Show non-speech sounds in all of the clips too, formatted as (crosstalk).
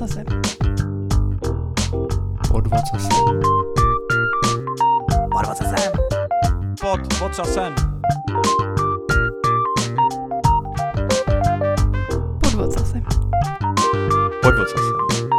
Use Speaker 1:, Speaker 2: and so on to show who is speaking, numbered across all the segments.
Speaker 1: ocasem.
Speaker 2: Pod vocasem.
Speaker 1: Pod ocasem.
Speaker 3: Pod vocasem.
Speaker 1: Pod ocasem.
Speaker 2: Pod vocasem.
Speaker 1: Pod.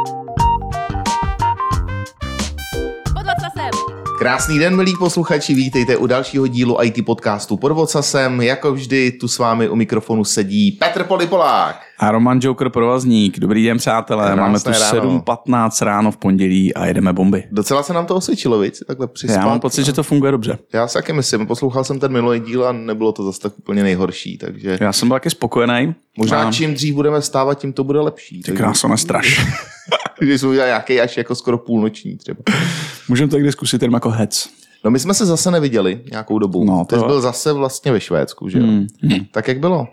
Speaker 4: Krásný den, milí posluchači, vítejte u dalšího dílu IT podcastu pod Vocasem. Jako vždy, tu s vámi u mikrofonu sedí Petr Polipolák.
Speaker 2: A Roman Joker Provazník. Dobrý den, přátelé.
Speaker 4: Krásné
Speaker 2: Máme tu
Speaker 4: ráno.
Speaker 2: 7.15 ráno v pondělí a jedeme bomby.
Speaker 4: Docela se nám to osvědčilo, víc? Takhle přispat.
Speaker 2: Já mám pocit, že to funguje dobře.
Speaker 4: Já si taky myslím, poslouchal jsem ten minulý díl a nebylo to zase tak úplně nejhorší, takže
Speaker 2: Já jsem byl taky spokojený.
Speaker 4: možná
Speaker 2: A-
Speaker 4: čím dřív budeme stávat, tím to bude lepší.
Speaker 2: Ty krásno nestraš. (laughs)
Speaker 4: Když jsme udělali nějaký až jako skoro půlnoční třeba.
Speaker 2: Můžeme to někdy zkusit jenom jako hec.
Speaker 4: No my jsme se zase neviděli nějakou dobu.
Speaker 2: No,
Speaker 4: Ty
Speaker 2: to-
Speaker 4: jsi byl zase vlastně ve Švédsku, že jo?
Speaker 2: Hmm, hmm.
Speaker 4: Tak jak bylo?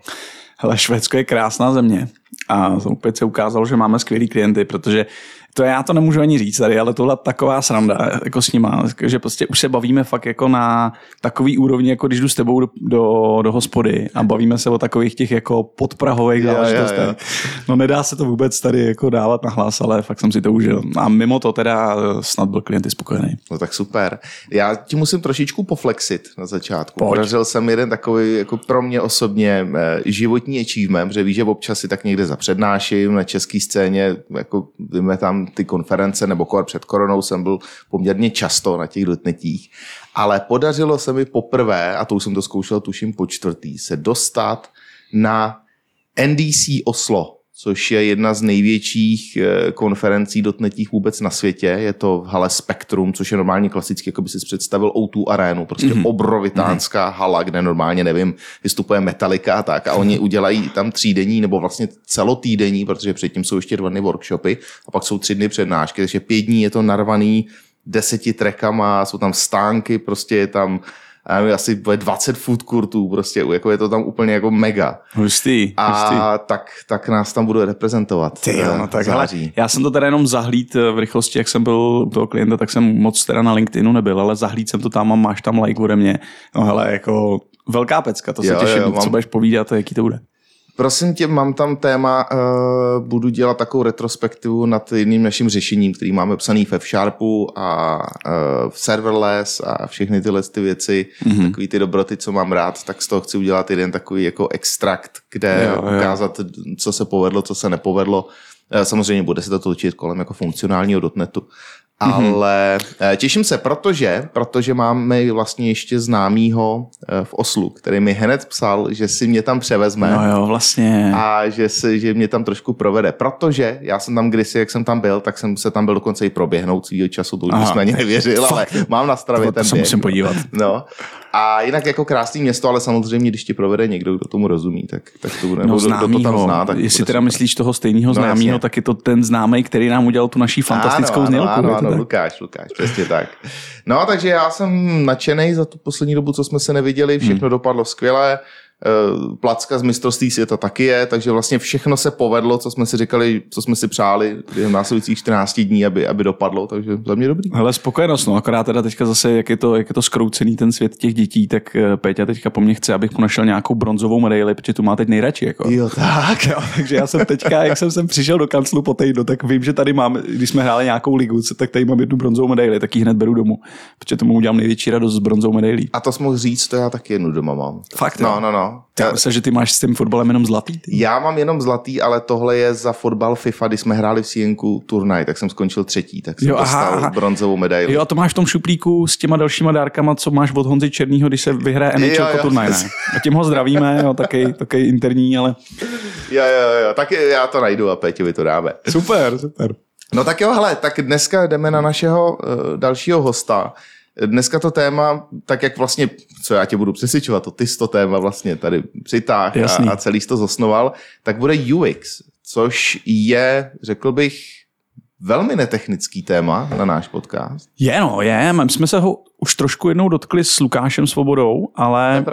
Speaker 2: Hele, Švédsko je krásná země a opět se ukázalo, že máme skvělý klienty, protože to já to nemůžu ani říct tady, ale tohle taková sranda jako s nima, že prostě už se bavíme fakt jako na takový úrovni, jako když jdu s tebou do, do, do hospody a bavíme se o takových těch jako podprahových záležitostech. No nedá se to vůbec tady jako dávat na hlas, ale fakt jsem si to užil. A mimo to teda eh, snad byl klient spokojený.
Speaker 4: No tak super. Já ti musím trošičku poflexit na začátku.
Speaker 2: Pojď.
Speaker 4: Podařil jsem jeden takový jako pro mě osobně eh, životní achievement, protože víš, že občas si tak někde zapřednáším na české scéně, jako tam ty konference, nebo kor před koronou jsem byl poměrně často na těch dotnetích, ale podařilo se mi poprvé, a to už jsem to zkoušel tuším po čtvrtý, se dostat na NDC Oslo, což je jedna z největších eh, konferencí dotnetích vůbec na světě. Je to v hale Spektrum, což je normálně klasicky, jako by si představil O2 arénu, prostě mm-hmm. obrovitánská hala, kde normálně, nevím, vystupuje Metallica a tak. A oni udělají tam třídenní nebo vlastně celotýdenní, protože předtím jsou ještě dva dny workshopy a pak jsou tři dny přednášky, takže pět dní je to narvaný deseti trekama, jsou tam stánky, prostě je tam já nevím, asi bude 20 food courtů, prostě jako je to tam úplně jako mega.
Speaker 2: Hustý, hustý.
Speaker 4: A tak, tak nás tam bude reprezentovat.
Speaker 2: Ty jo,
Speaker 4: eh,
Speaker 2: no tak hele, já jsem to teda jenom zahlíd eh, v rychlosti, jak jsem byl u toho klienta, tak jsem moc teda na LinkedInu nebyl, ale zahlíd jsem to tam a máš tam like ode mě. No hele, jako velká pecka, to se
Speaker 4: Jo,
Speaker 2: těším,
Speaker 4: jo,
Speaker 2: co
Speaker 4: mám-
Speaker 2: budeš povídat a jaký to bude.
Speaker 4: Prosím tě, mám tam téma, uh, budu dělat takovou retrospektivu nad jedním naším řešením, který máme psaný ve F-Sharpu a uh, v serverless a všechny tyhle ty věci,
Speaker 2: Mhm.
Speaker 4: mm-hmm. takový ty dobroty, co mám rád, tak z toho chci udělat jeden takový jako extrakt, kde
Speaker 2: Jo, jo.
Speaker 4: ukázat, co se povedlo, co se nepovedlo. Eh, Samozřejmě bude se to točit kolem jako funkcionálního dotnetu.
Speaker 2: Mhm.
Speaker 4: Ale eh, těším se, protože, protože máme vlastně ještě známýho eh, v Oslu, který mi hned psal, že si mě tam převezme
Speaker 2: No jo, vlastně.
Speaker 4: a že, se, že mě tam trošku provede. Protože já jsem tam kdysi, jak jsem tam byl, tak jsem se tam byl dokonce i proběhnout svýho času, to už
Speaker 2: Aha.
Speaker 4: na ně nevěřil, ale mám na stravě
Speaker 2: to,
Speaker 4: ten
Speaker 2: to se musím podívat.
Speaker 4: No. A jinak jako krásný město, ale samozřejmě, když ti provede někdo, kdo tomu rozumí, tak, tak to bude,
Speaker 2: No
Speaker 4: kdo- kdo to tam zná. Tak
Speaker 2: jestli teda
Speaker 4: super.
Speaker 2: myslíš toho stejného
Speaker 4: No,
Speaker 2: tak je to ten známý, který nám udělal tu naší fantastickou znělku.
Speaker 4: Ano,
Speaker 2: tak?
Speaker 4: Lukáš, Lukáš, přesně tak. No, takže já jsem nadšený za tu poslední dobu, co jsme se neviděli, všechno hmm. dopadlo skvěle. Eh, Placka z mistrovství světa taky je, takže vlastně všechno se povedlo, co jsme si říkali, co jsme si přáli během následujících 14 dní, aby, aby dopadlo, takže za mě dobrý.
Speaker 2: Hele, spokojenost, no, akorát teda teďka zase, jak je to, jak je to skroucený ten svět těch dětí, tak eh, Péťa teďka po mně chce, abych mu našel nějakou bronzovou medaili, protože tu má teď nejradši, jako.
Speaker 4: Jo, tak.
Speaker 2: Jo, takže já jsem teďka, jak jsem sem přišel do kanclu po týdnu, tak vím, že tady mám, když jsme hráli nějakou ligu, tak tady mám jednu bronzovou medaili, tak ji hned beru domů, protože tomu udělám největší radost s bronzovou medailí.
Speaker 4: A to mohl říct, to já taky jednu doma mám.
Speaker 2: Fakt, jo?
Speaker 4: No, no, no.
Speaker 2: Já myslím, že ty máš s tím fotbalem jenom zlatý. Ty.
Speaker 4: Já mám jenom zlatý, ale tohle je za fotbal FIFA, když jsme hráli v Sienku turnaj, tak jsem skončil třetí, tak jsem
Speaker 2: Jo,
Speaker 4: jo,
Speaker 2: aha,
Speaker 4: dostal
Speaker 2: aha.
Speaker 4: bronzovou medaili.
Speaker 2: Jo, a to máš v tom šuplíku s těma dalšíma dárkama, co máš od Honzy Černýho, když se vyhraje
Speaker 4: Jo,
Speaker 2: NHL
Speaker 4: jo.
Speaker 2: turnaj, ne? A tím ho zdravíme, jo, taky, taky interní, ale
Speaker 4: Jo, jo, jo, tak já to najdu a Péťovi to dáme.
Speaker 2: super, super.
Speaker 4: No tak jo, hele, tak dneska jdeme na našeho uh, dalšího hosta. Dneska to téma, tak jak vlastně, co já tě budu přesvědčovat, to ty jsi to téma vlastně tady přitáh
Speaker 2: Jasný.
Speaker 4: a, a celý to zosnoval, tak bude UX, což je, řekl bych, velmi netechnický téma na náš podcast.
Speaker 2: Je, no, je. My jsme se ho už trošku jednou dotkli s Lukášem Svobodou, ale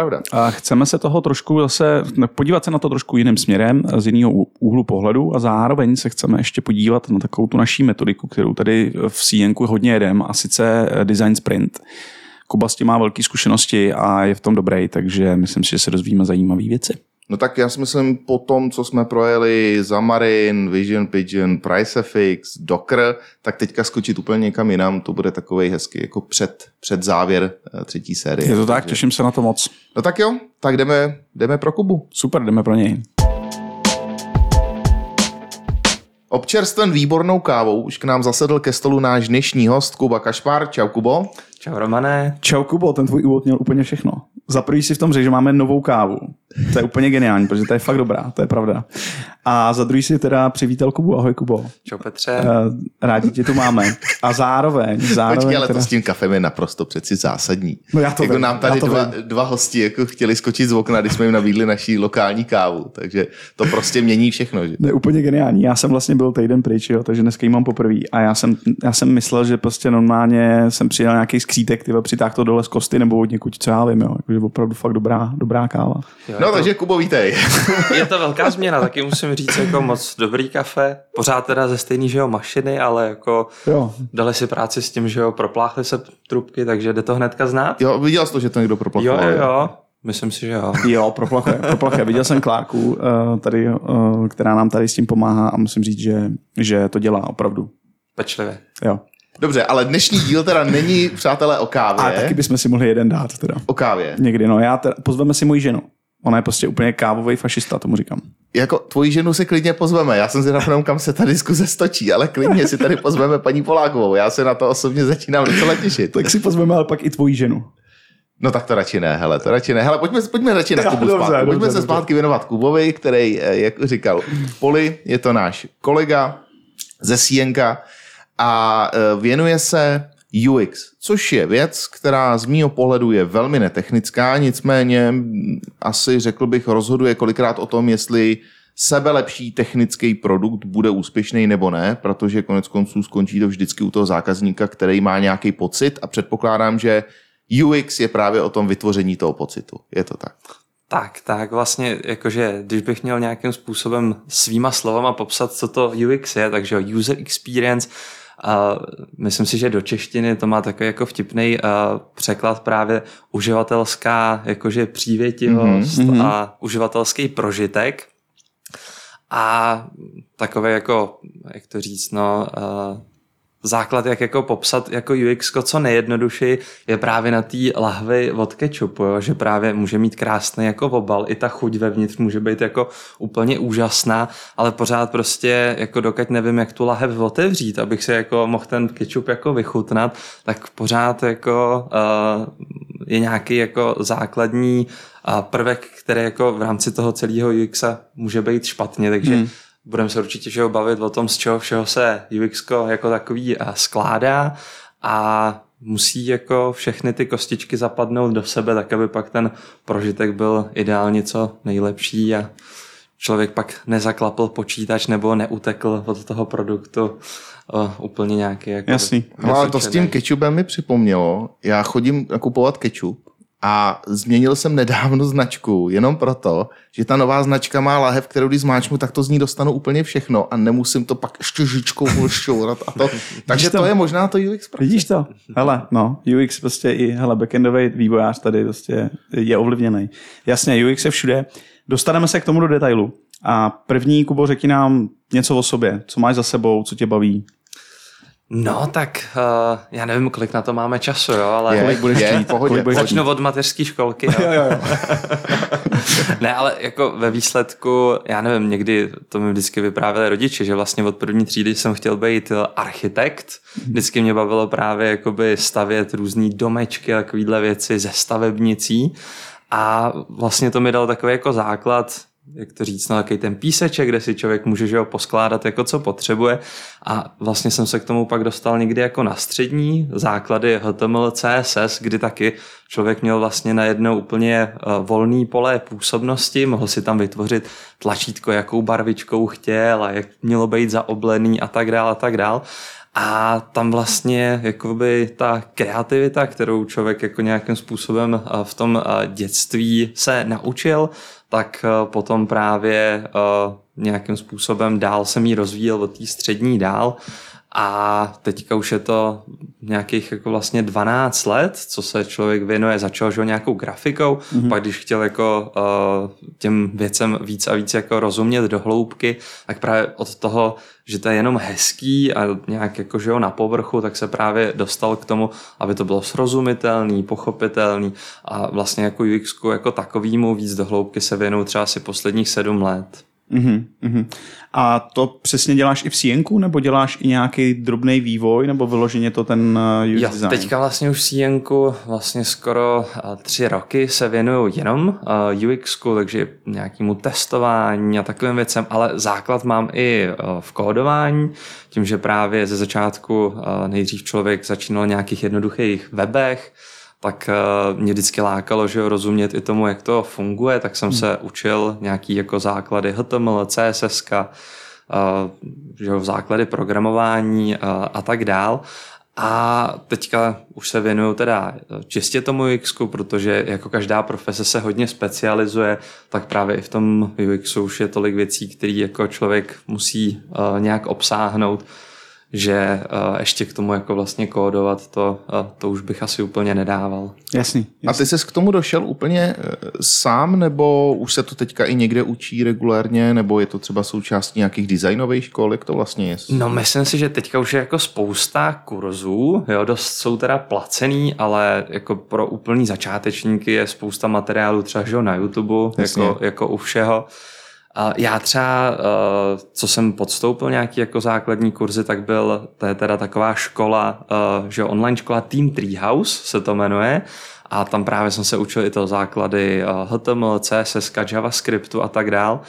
Speaker 2: chceme se toho trošku zase, podívat se na to trošku jiným směrem, z jiného úhlu pohledu a zároveň se chceme ještě podívat na takovou tu naší metodiku, kterou tady v CNku hodně jedem a sice eh, Design Sprint. Kuba s tím má velké zkušenosti a je v tom dobrý, takže myslím si, že se dozvíme zajímavé věci.
Speaker 4: No tak já si myslím, po tom, co jsme projeli Xamarin, Vision Pigeon, PriceFX, Docker, tak teďka skočit úplně někam jinam, to bude takový hezký jako před, před závěr eh, třetí série.
Speaker 2: Je to tak, těším se na to moc.
Speaker 4: No tak jo, tak jdeme, jdeme pro Kubu.
Speaker 2: Super, jdeme pro něj.
Speaker 4: Občerstven výbornou kávou už k nám zasedl ke stolu náš dnešní host Kuba Kašpár. Čau Kubo.
Speaker 5: Čau Romane.
Speaker 2: Čau Kubo, ten tvůj úvod měl úplně všechno. Za prvý si v tom řekl, že máme novou kávu. To je úplně geniální, protože to je fakt dobrá, to je pravda. A za druhý si teda přivítal Kubu. Ahoj Kubo.
Speaker 5: Čau Petře.
Speaker 2: Eh, Rádi tě tu máme. A zároveň, zároveň
Speaker 4: Počkej, ale
Speaker 2: teda...
Speaker 4: to s tím kafem je naprosto přeci zásadní.
Speaker 2: No já to
Speaker 4: jako
Speaker 2: vím,
Speaker 4: nám tady
Speaker 2: já to
Speaker 4: dva,
Speaker 2: vím.
Speaker 4: dva hosti jako chtěli skočit z okna, když jsme jim nabídli naší lokální kávu, takže to prostě mění všechno. Že?
Speaker 2: To je úplně geniální. Já jsem vlastně byl týden pryč, jo, takže dneska ji mám poprvé. A já jsem, já jsem myslel, že prostě normálně jsem přidal nějaký skřítek, ty přitáhl to dole z kosty nebo od někud, co já vím, jo. Jakože opravdu fakt dobrá, dobrá káva.
Speaker 5: Jo,
Speaker 4: No
Speaker 5: je,
Speaker 4: takže Kubo, vítej.
Speaker 5: to, je to velká změna, taky musím říct jako moc dobrý kafe. Pořád teda ze stejný, že jo, mašiny, ale jako
Speaker 2: Jo,
Speaker 5: dali si práci s tím, že jo, propláchly se trubky, takže jde to hnedka znát.
Speaker 4: Jo, viděl jsi to, že to někdo
Speaker 5: Jo,
Speaker 4: proplachoval.
Speaker 5: jo, jo. Myslím si, že jo.
Speaker 2: jo, proplachuje, proplachuje. Viděl jsem Klárku, eh, tady, eh, která nám tady s tím pomáhá a musím říct, že, že to dělá opravdu.
Speaker 5: Pečlivě.
Speaker 2: Jo.
Speaker 4: Dobře, ale dnešní díl teda není, přátelé, o kávě.
Speaker 2: A taky bychom si mohli jeden dát teda.
Speaker 4: O kávě.
Speaker 2: Někdy, no. Já teda, pozveme si moji ženu. Ona je prostě úplně kávový fašista, tomu říkám.
Speaker 4: Jako tvoji ženu si klidně pozveme. Já jsem si například, kam se ta diskuze stočí, ale klidně si tady pozveme paní Polákovou. Já se na to osobně začínám docela těšit.
Speaker 2: Tak si pozveme ale pak i tvoji ženu.
Speaker 4: No tak to radši ne, hele, to radši ne. Hele, pojďme, pojďme radši na (laughs) Kubu
Speaker 2: dobře,
Speaker 4: zpátky. Pojďme
Speaker 2: dobře,
Speaker 4: se
Speaker 2: dobře.
Speaker 4: zpátky věnovat Kubovi, který, eh, jak říkal, Poli je to náš kolega ze Sienka a eh, věnuje se UX, což je věc, která z mýho pohledu je velmi netechnická, nicméně asi řekl bych rozhoduje kolikrát o tom, jestli sebelepší technický produkt bude úspěšný nebo ne, protože konec konců skončí to vždycky u toho zákazníka, který má nějaký pocit a předpokládám, že UX je právě o tom vytvoření toho pocitu. Je to tak.
Speaker 5: Tak, tak vlastně, jakože když bych měl nějakým způsobem svýma slovama popsat, co to UX je, takže user experience, a myslím si, že do češtiny to má takový jako vtipný překlad právě uživatelská jakože přívětivost
Speaker 2: Mhm, mhm.
Speaker 5: a uživatelský prožitek. A takové jako, jak to říct, no, a základ, jak jako popsat jako UX, co nejjednodušší, je právě na té lahvi od ketchupu, jo? že právě může mít krásný jako obal, i ta chuť vevnitř může být jako úplně úžasná, ale pořád prostě, jako dokud nevím, jak tu lahev otevřít, abych si jako mohl ten ketchup jako vychutnat, tak pořád jako uh, je nějaký jako základní uh, prvek, který jako v rámci toho celého UXa může být špatně, takže hmm budeme se určitě že jo, bavit o tom, z čeho všeho se UX jako takový a, skládá a musí jako všechny ty kostičky zapadnout do sebe, tak aby pak ten prožitek byl ideálně co nejlepší a člověk pak nezaklapl počítač nebo neutekl od toho produktu o, úplně nějaký jako
Speaker 2: Jasný.
Speaker 4: Ale to s tím kečupem mi připomnělo. Já chodím nakupovat kečup a změnil jsem nedávno (laughs) značku jenom proto, že ta nová značka má lahev, kterou když zmáčknu, tak to z ní dostanu úplně všechno a nemusím to pak ještě žičkou a to. (laughs) Takže
Speaker 2: to?
Speaker 4: to je možná to UX práce.
Speaker 2: Vidíš to? Hele, no, UX prostě i, hele, backendový vývojář tady prostě je ovlivněný. Jasně, UX je všude. Dostaneme se k tomu do detailu. A první, Kubo, řekni nám něco o sobě. Co máš za sebou, co tě baví?
Speaker 5: No tak uh, já nevím, kolik na to máme času, jo, ale
Speaker 4: Je,
Speaker 2: kolik budeš
Speaker 4: je,
Speaker 2: chtít?
Speaker 4: pohodě,
Speaker 2: Kolik budeš
Speaker 4: pohodě.
Speaker 5: začnu od mateřské školky. Jo.
Speaker 2: jo, jo. (laughs)
Speaker 5: ne, ale jako ve výsledku, já nevím, někdy to mi vždycky vyprávěli rodiče, že vlastně od první třídy jsem chtěl být architekt. Vždycky mě bavilo právě jakoby stavět různé domečky a takovéhle věci ze stavebnicí. A vlastně to mi dalo takový jako základ, jak to říct, no takový ten píseček, kde si člověk může že ho, poskládat jako co potřebuje a vlastně jsem se k tomu pak dostal někdy jako na střední základy HTML, CSS, kdy taky člověk měl vlastně najednou úplně uh, volný pole působnosti, mohl si tam vytvořit tlačítko, jakou barvičkou chtěl a jak mělo být zaoblený a tak dál a tak dál. A tam vlastně jakoby ta kreativita, kterou člověk jako nějakým způsobem eh, v tom eh, dětství se naučil, tak eh, potom právě nějakým způsobem dál jsem ji rozvíjel od té střední dál A teďka už je to nějakých jako vlastně 12 let, co se člověk věnuje, začal že nějakou grafikou, mm-hmm. pak když chtěl jako uh, těm věcem víc a víc jako rozumět do hloubky, tak právě od toho, že to je jenom hezký a nějak jako že jo, na povrchu, tak se právě dostal k tomu, aby to bylo srozumitelný, pochopitelný a vlastně jako UX jako takovýmu víc do hloubky se věnuju třeba asi posledních sedm let.
Speaker 2: Uh-huh. A to přesně děláš i v CNku, nebo děláš i nějaký drobný vývoj, nebo vyloženě to ten uh, UX
Speaker 5: jo,
Speaker 2: design?
Speaker 5: teďka vlastně už CNku vlastně skoro uh, tři roky se věnuju jenom uh, UXku, takže nějakému testování a takovým věcem, ale základ mám i uh, v kódování, tím, že právě ze začátku uh, nejdřív člověk začínal na nějakých jednoduchých webech, tak uh, mě vždycky lákalo, že jo, rozumět i tomu, jak to funguje, tak jsem hmm. se učil nějaký jako základy HTML, CSS, uh, že jo, základy programování uh, a tak dál. A teďka už se věnuju teda čistě tomu UX, protože jako každá profese se hodně specializuje, tak právě i v tom UX už je tolik věcí, které jako člověk musí uh, nějak obsáhnout, že uh, ještě k tomu jako vlastně kódovat, to, uh, to už bych asi úplně nedával.
Speaker 2: Jasný, jasný.
Speaker 4: A ty jsi k tomu došel úplně uh, sám, nebo už se to teďka i někde učí regulérně, nebo je to třeba součástí nějakých designových škol, jak to vlastně je?
Speaker 5: No myslím si, že teďka už je jako spousta kurzů, jo, dost jsou teda placený, ale jako pro úplný začátečníky je spousta materiálů třeba že na YouTube, jako, jako u všeho. Já třeba, eh, co jsem podstoupil nějaký jako základní kurzy, tak byl, to je teda taková škola, eh, že online škola Team Treehouse se to jmenuje a tam právě jsem se učil i to základy HTML, CSS, JavaScriptu a tak dál.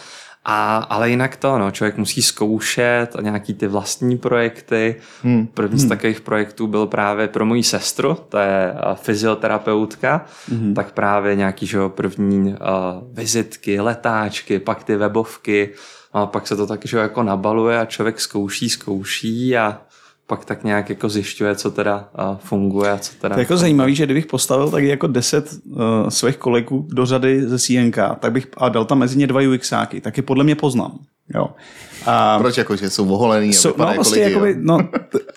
Speaker 5: A, ale jinak to, no, člověk musí zkoušet a nějaký ty vlastní projekty. Hmm. První z hmm. takových projektů byl právě pro moji sestru, to je uh, fyzioterapeutka, hmm. tak právě nějaký, že první uh, vizitky, letáčky, pak ty webovky, a pak se to tak, že jako nabaluje a člověk zkouší, zkouší a pak tak nějak jako zjišťuje, co teda funguje a co teda...
Speaker 2: To je jako zajímavý, že kdybych postavil tak jako deset uh, svých kolegů do řady ze CNK, tak bych a dal tam mezi ně dva UXáky, tak je podle mě poznám. Jo.
Speaker 4: A Proč jako, že jsou oholený
Speaker 2: jsou, no, vlastně jako by, no,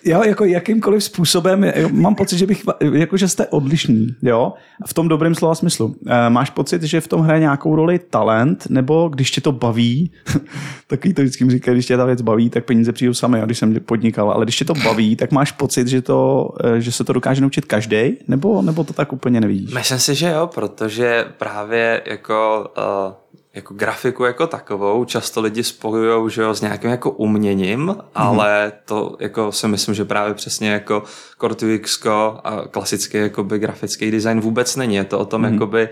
Speaker 2: já jako jakýmkoliv způsobem, jo, mám pocit, že bych, jako že jste odlišný, jo, v tom dobrém slova smyslu. E, máš pocit, že v tom hraje nějakou roli talent, nebo když tě to baví, (laughs) takový to vždycky říká, když tě ta věc baví, tak peníze přijdou sami, když jsem podnikal, ale když tě to baví, tak máš pocit, že, to, e, že se to dokáže naučit každý, nebo, nebo to tak úplně nevíš?
Speaker 5: Myslím si, že jo, protože právě jako uh jako grafiku jako takovou často lidi spojují že jo, s nějakým jako uměním, mm-hmm. ale to jako si myslím, že právě přesně jako CortUX a klasický jakoby grafický design vůbec není. Je to o tom mm-hmm. jakoby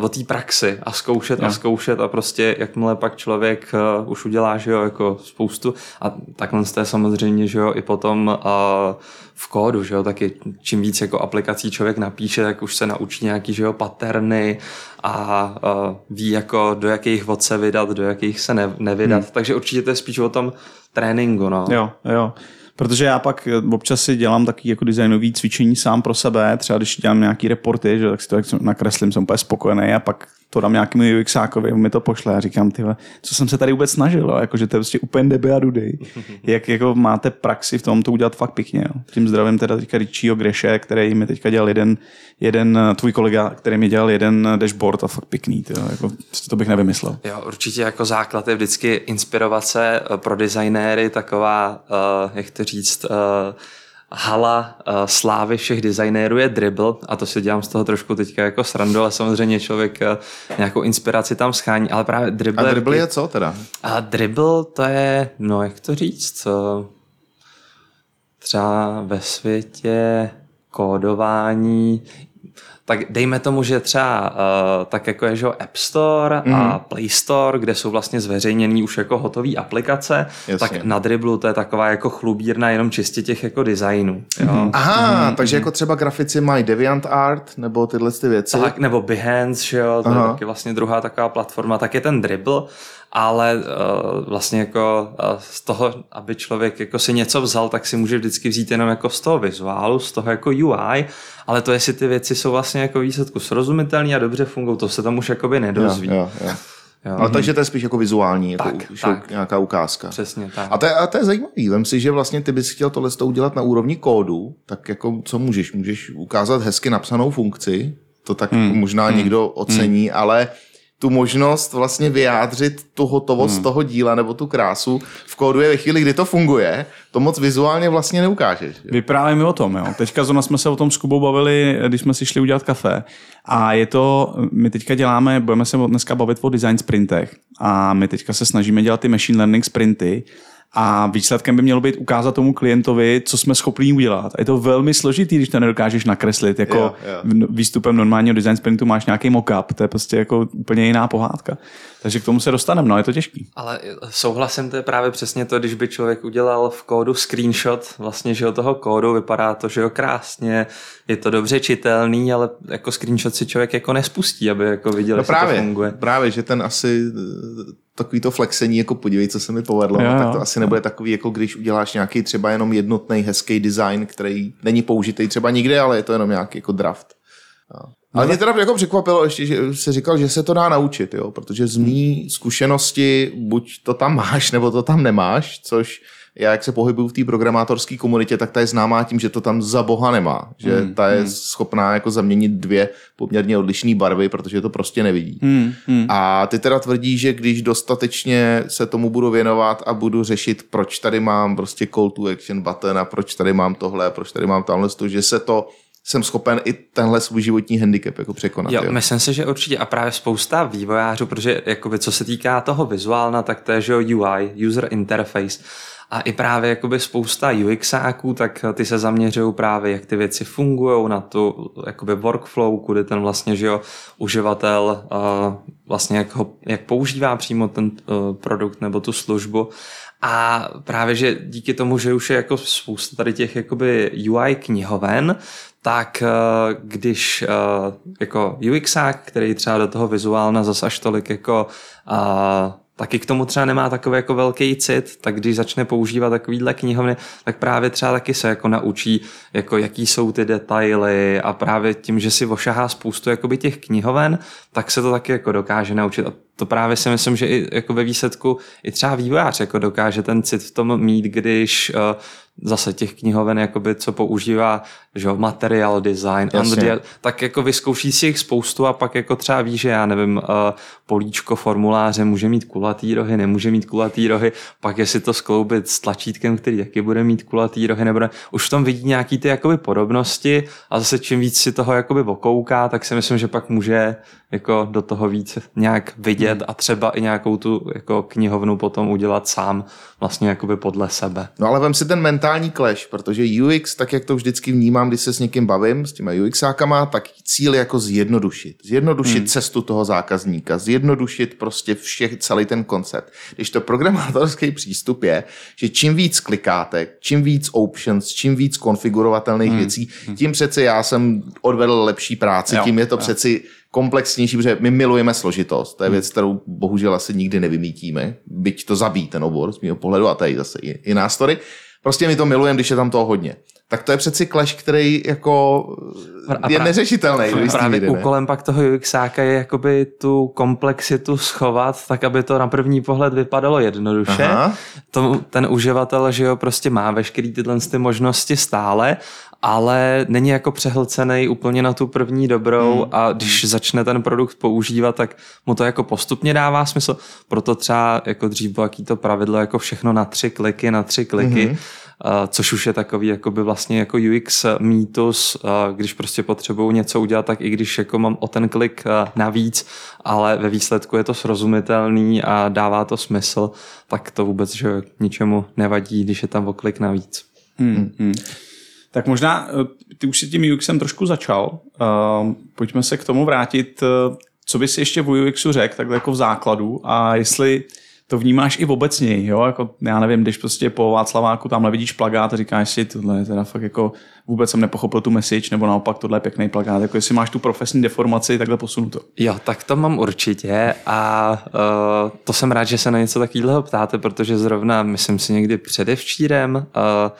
Speaker 5: o té praxi a zkoušet no. a zkoušet a prostě jakmile pak člověk uh, už udělá, že jo, jako spoustu a takhle jste samozřejmě, že jo, i potom uh, v kódu, že jo, taky čím víc jako aplikací člověk napíše, tak už se naučí nějaký, že jo, paterny a uh, ví jako do jakých vod se vydat, do jakých se ne, nevydat, hmm. takže určitě to je spíš o tom tréninku, no.
Speaker 2: Jo, jo. Protože já pak eh, občas si dělám taky jako designový cvičení sám pro sebe, třeba když dělám nějaký reporty, že tak si to nakreslím, jsem úplně spokojený a pak to dám nějakému UXákovi, mi to pošle a říkám, ty, co jsem se tady vůbec snažil, jo? jako, že to je prostě úplně deby a dudy. (laughs) Jak jako máte praxi v tom to udělat fakt pěkně. Jo? Tím zdravím teda teďka Richieho Greše, který mi teďka dělal jeden, jeden tvůj kolega, který mi dělal jeden dashboard a fakt pěkný. Tyjo? Jako, to bych nevymyslel.
Speaker 5: Jo, určitě jako základ je vždycky inspirovat se pro designéry, taková, uh, jak to říct, uh, hala uh, slávy všech designérů je dribble a to si dělám z toho trošku teďka jako srandu, ale samozřejmě člověk uh, nějakou inspiraci tam schání, ale právě dribble...
Speaker 4: A dribble je co teda?
Speaker 5: A dribble to je, no jak to říct, uh, třeba ve světě kódování tak dejme tomu, že třeba uh, tak jako je že App Store mm. a mhm. Play Store, kde jsou vlastně zveřejněný už jako hotové aplikace, Jasně. tak na Dribblu to je taková jako chlubírna jenom čistě těch jako designů. Jo? Mm.
Speaker 4: Aha, mm. takže jako třeba grafici mají DeviantArt nebo tyhle ty věci.
Speaker 5: Tak, nebo Behance, že jo, to Aha. je taky vlastně druhá taková platforma, tak je ten Dribble ale uh, vlastně jako uh, z toho, aby člověk jako si něco vzal, tak si může vždycky vzít jenom jako z toho vizuálu, z toho jako UI, ale to, jestli ty věci jsou vlastně jako výsledku srozumitelné a dobře fungují, to se tam už jakoby nedozví.
Speaker 4: Jo, jo, jo.
Speaker 5: Jo.
Speaker 4: Ale takže to je spíš jako vizuální, jako
Speaker 5: Tak, tak.
Speaker 4: nějaká ukázka.
Speaker 5: Přesně tak.
Speaker 4: A to, je, a to je zajímavý. Vem si, že vlastně ty bys chtěl tohle to udělat na úrovni kódu, tak jako co můžeš? Můžeš ukázat hezky napsanou funkci, to tak hmm. možná hmm. někdo ocení, hmm. ale tu možnost vlastně vyjádřit tu hotovost hmm. toho díla nebo tu krásu v kódu je ve chvíli, kdy to funguje, to moc vizuálně vlastně neukážeš. že?
Speaker 2: Vyprávěj mi o tom, jo. Teďka zrovna jsme se o tom s Kubou bavili, když jsme si šli udělat kafe. A je to, my teďka děláme, budeme se dneska bavit o design sprintech. A my teďka se snažíme dělat ty machine learning sprinty. A výsledkem by mělo být ukázat tomu klientovi, co jsme schopni udělat. A je to velmi složitý, když to nedokážeš nakreslit. Jako
Speaker 4: Jo, jo.
Speaker 2: v- výstupem normálního design sprintu máš nějaký mock-up, to je prostě jako úplně jiná pohádka. Takže k tomu se dostaneme, no je to těžký.
Speaker 5: Ale souhlasím, to je právě přesně to, když by člověk udělal v kódu screenshot vlastně, že jo, toho kódu, vypadá to, že jo, krásně, je to dobře čitelný, ale jako screenshot si člověk jako nespustí, aby jako viděl,
Speaker 4: No
Speaker 5: jestli
Speaker 4: právě,
Speaker 5: to funguje.
Speaker 4: právě, že ten asi takový to flexení, jako podívej, co se mi povedlo,
Speaker 2: Jo,
Speaker 4: no, tak to asi nebude takový, jako když uděláš nějaký třeba jenom jednotný hezký design, který není použitý třeba nikde, ale je to jenom nějaký jako draft. Jo. Ale mě teda jako překvapilo ještě, že se říkal, že se to dá naučit, jo? protože z mý zkušenosti buď to tam máš, nebo to tam nemáš, což já, jak se pohybuju v té programátorské komunitě, tak ta je známá tím, že to tam za boha nemá. Že
Speaker 2: Hmm,
Speaker 4: ta je schopná jako zaměnit dvě poměrně odlišné barvy, protože to prostě nevidí.
Speaker 2: Hmm, hmm.
Speaker 4: A ty teda tvrdí, že když dostatečně se tomu budu věnovat a budu řešit, proč tady mám prostě call to action button a proč tady mám tohle, proč tady mám tamhle, to, že se to jsem schopen i tenhle svůj životní handicap jako překonat.
Speaker 5: Jo,
Speaker 4: jo.
Speaker 5: myslím si, že určitě a právě spousta vývojářů, protože jakoby, co se týká toho vizuálna, tak to je že UI, User Interface. A i právě jakoby spousta UXáků, tak ty se zaměřují právě, jak ty věci fungují na tu jakoby workflow, kudy ten vlastně, že jo, uživatel uh, vlastně jak, ho, jak používá přímo ten uh, produkt nebo tu službu. A právě, že díky tomu, že už je jako spousta tady těch jakoby UI knihoven, tak eh, když jako UXák, který třeba do toho vizuálna zas až tolik jako taky k tomu třeba nemá takový jako velký cit, tak když začne používat takovýhle knihovny, tak právě třeba taky se jako naučí, jako jaký jsou ty detaily a právě tím, že si ošahá spoustu jakoby těch knihoven, tak se to taky jako dokáže naučit. A to právě si myslím, že i jako ve výsledku i třeba vývojář jako dokáže ten cit v tom mít, když uh, zase těch knihoven, jakoby, co používá že jo, material design,
Speaker 4: Jasně.
Speaker 5: Unreal, tak jako vyzkouší si jich spoustu a pak jako třeba ví, že já nevím, uh, políčko formuláře může mít kulatý rohy, nemůže mít kulatý rohy, pak jestli to skloubit s tlačítkem, který taky bude mít kulatý rohy, nebo ne. Už v tom vidí nějaký ty jakoby podobnosti a zase čím víc si toho jakoby okouká, tak si myslím, že pak může jako do toho víc nějak vidět a třeba i nějakou tu jako knihovnu potom udělat sám vlastně jakoby podle sebe.
Speaker 4: No ale vem si ten mentální clash, protože UX, tak jak to vždycky vnímám, když se s někým bavím, s těma UXákama, tak cíl je jako zjednodušit. Zjednodušit hmm. cestu toho zákazníka, zjednodušit prostě všech, celý ten koncept. Když to programátorský přístup je, že čím víc klikáte, čím víc options, čím víc konfigurovatelných hmm. věcí, tím přeci já jsem odvedl lepší práci,
Speaker 2: Jo,
Speaker 4: tím je to
Speaker 2: jo.
Speaker 4: přeci komplexnější, protože my milujeme složitost. To je věc, kterou bohužel asi nikdy nevymítíme, byť to zabíjí ten obor z mého pohledu a tady zase i, i nástory. Prostě my to milujeme, když je tam toho hodně. Tak to je přeci clash, který jako
Speaker 5: A
Speaker 4: je
Speaker 5: pra-
Speaker 4: neřešitelný.
Speaker 5: Právě
Speaker 4: míry, ne?
Speaker 5: úkolem pak toho UXáka je jakoby tu komplexitu schovat, tak aby to na první pohled vypadalo jednoduše.
Speaker 4: Aha.
Speaker 5: To, ten uživatel, že jo, prostě má veškerý tyhle ty možnosti stále, ale není jako přehlcený úplně na tu první dobrou
Speaker 4: Hmm.
Speaker 5: a když začne ten produkt používat, tak mu to jako postupně dává smysl. Proto třeba jako dřív bylo jaký to pravidlo jako všechno na tři kliky, na tři kliky.
Speaker 4: Mhm.
Speaker 5: Uh, což už je takový jakoby vlastně jako UX mýtus, uh, když prostě potřebuju něco udělat, tak i když jako mám o ten klik uh, navíc, ale ve výsledku je to srozumitelný a dává to smysl, tak to vůbec že ničemu nevadí, když je tam o klik navíc.
Speaker 2: Hmm, hmm. Tak možná, eh, ty už si tím UXem trošku začal. Uh, pojďme se k tomu vrátit. Eh, Co bys ještě v UXu řekl, takhle jako v základu a jestli to vnímáš i obecně, jo, jako já nevím, když prostě po Václaváku tamhle vidíš plagát a říkáš si, tohle je teda fakt jako vůbec jsem nepochopil tu message, nebo naopak tohle je pěkný plagát, jako jestli máš tu profesní deformaci, takhle posunuto.
Speaker 5: Jo, tak to mám určitě a uh, to jsem rád, že se na něco takového ptáte, protože zrovna, myslím si někdy předevčírem, uh,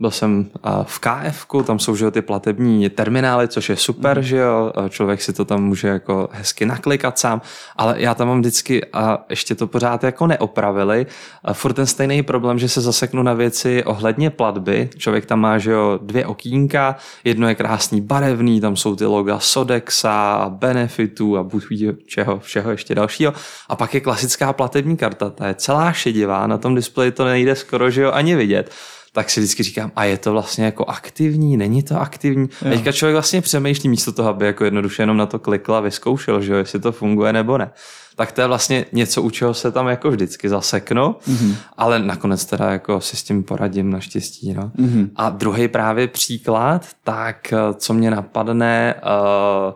Speaker 5: byl jsem a, v KF, tam jsou že jo, ty platební terminály, což je super, že jo, a člověk si to tam může jako hezky naklikat sám, ale já tam mám vždycky a ještě to pořád jako neopravili. A furt ten stejný problém, že se zaseknu na věci ohledně platby. Člověk tam má, že jo, dvě okýnka, jedno je krásný barevný, tam jsou ty loga Sodexa, Benefitu a ví čeho, všeho ještě dalšího. A pak je klasická platební karta, ta je celá šedivá, na tom displeji to nejde skoro, že jo, ani vidět tak si vždycky říkám, a je to vlastně jako aktivní, není to aktivní. A teďka člověk vlastně přemýšlí místo toho, aby jako jednoduše jenom na to klikl a vyzkoušel, že jo, jestli to funguje nebo ne. Tak to je vlastně něco, u čeho se tam jako vždycky zaseknu, mm-hmm. ale nakonec teda jako si s tím poradím naštěstí. No. Mm-hmm. A druhý právě příklad, tak eh, co mě napadne, uh,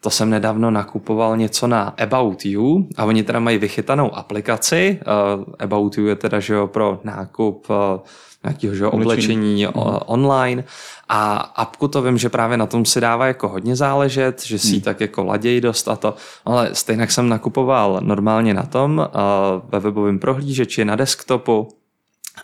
Speaker 5: to jsem nedávno nakupoval něco na About You a oni teda mají vychytanou aplikaci. Uh, About You je teda že jo, pro nákup uh, nějakého že, oblečení mm. online a apku to vím, že právě na tom si dává jako hodně záležet, že si mm. tak jako ladějí dost a to, ale stejně jsem nakupoval normálně na tom uh, ve webovém prohlížeči na desktopu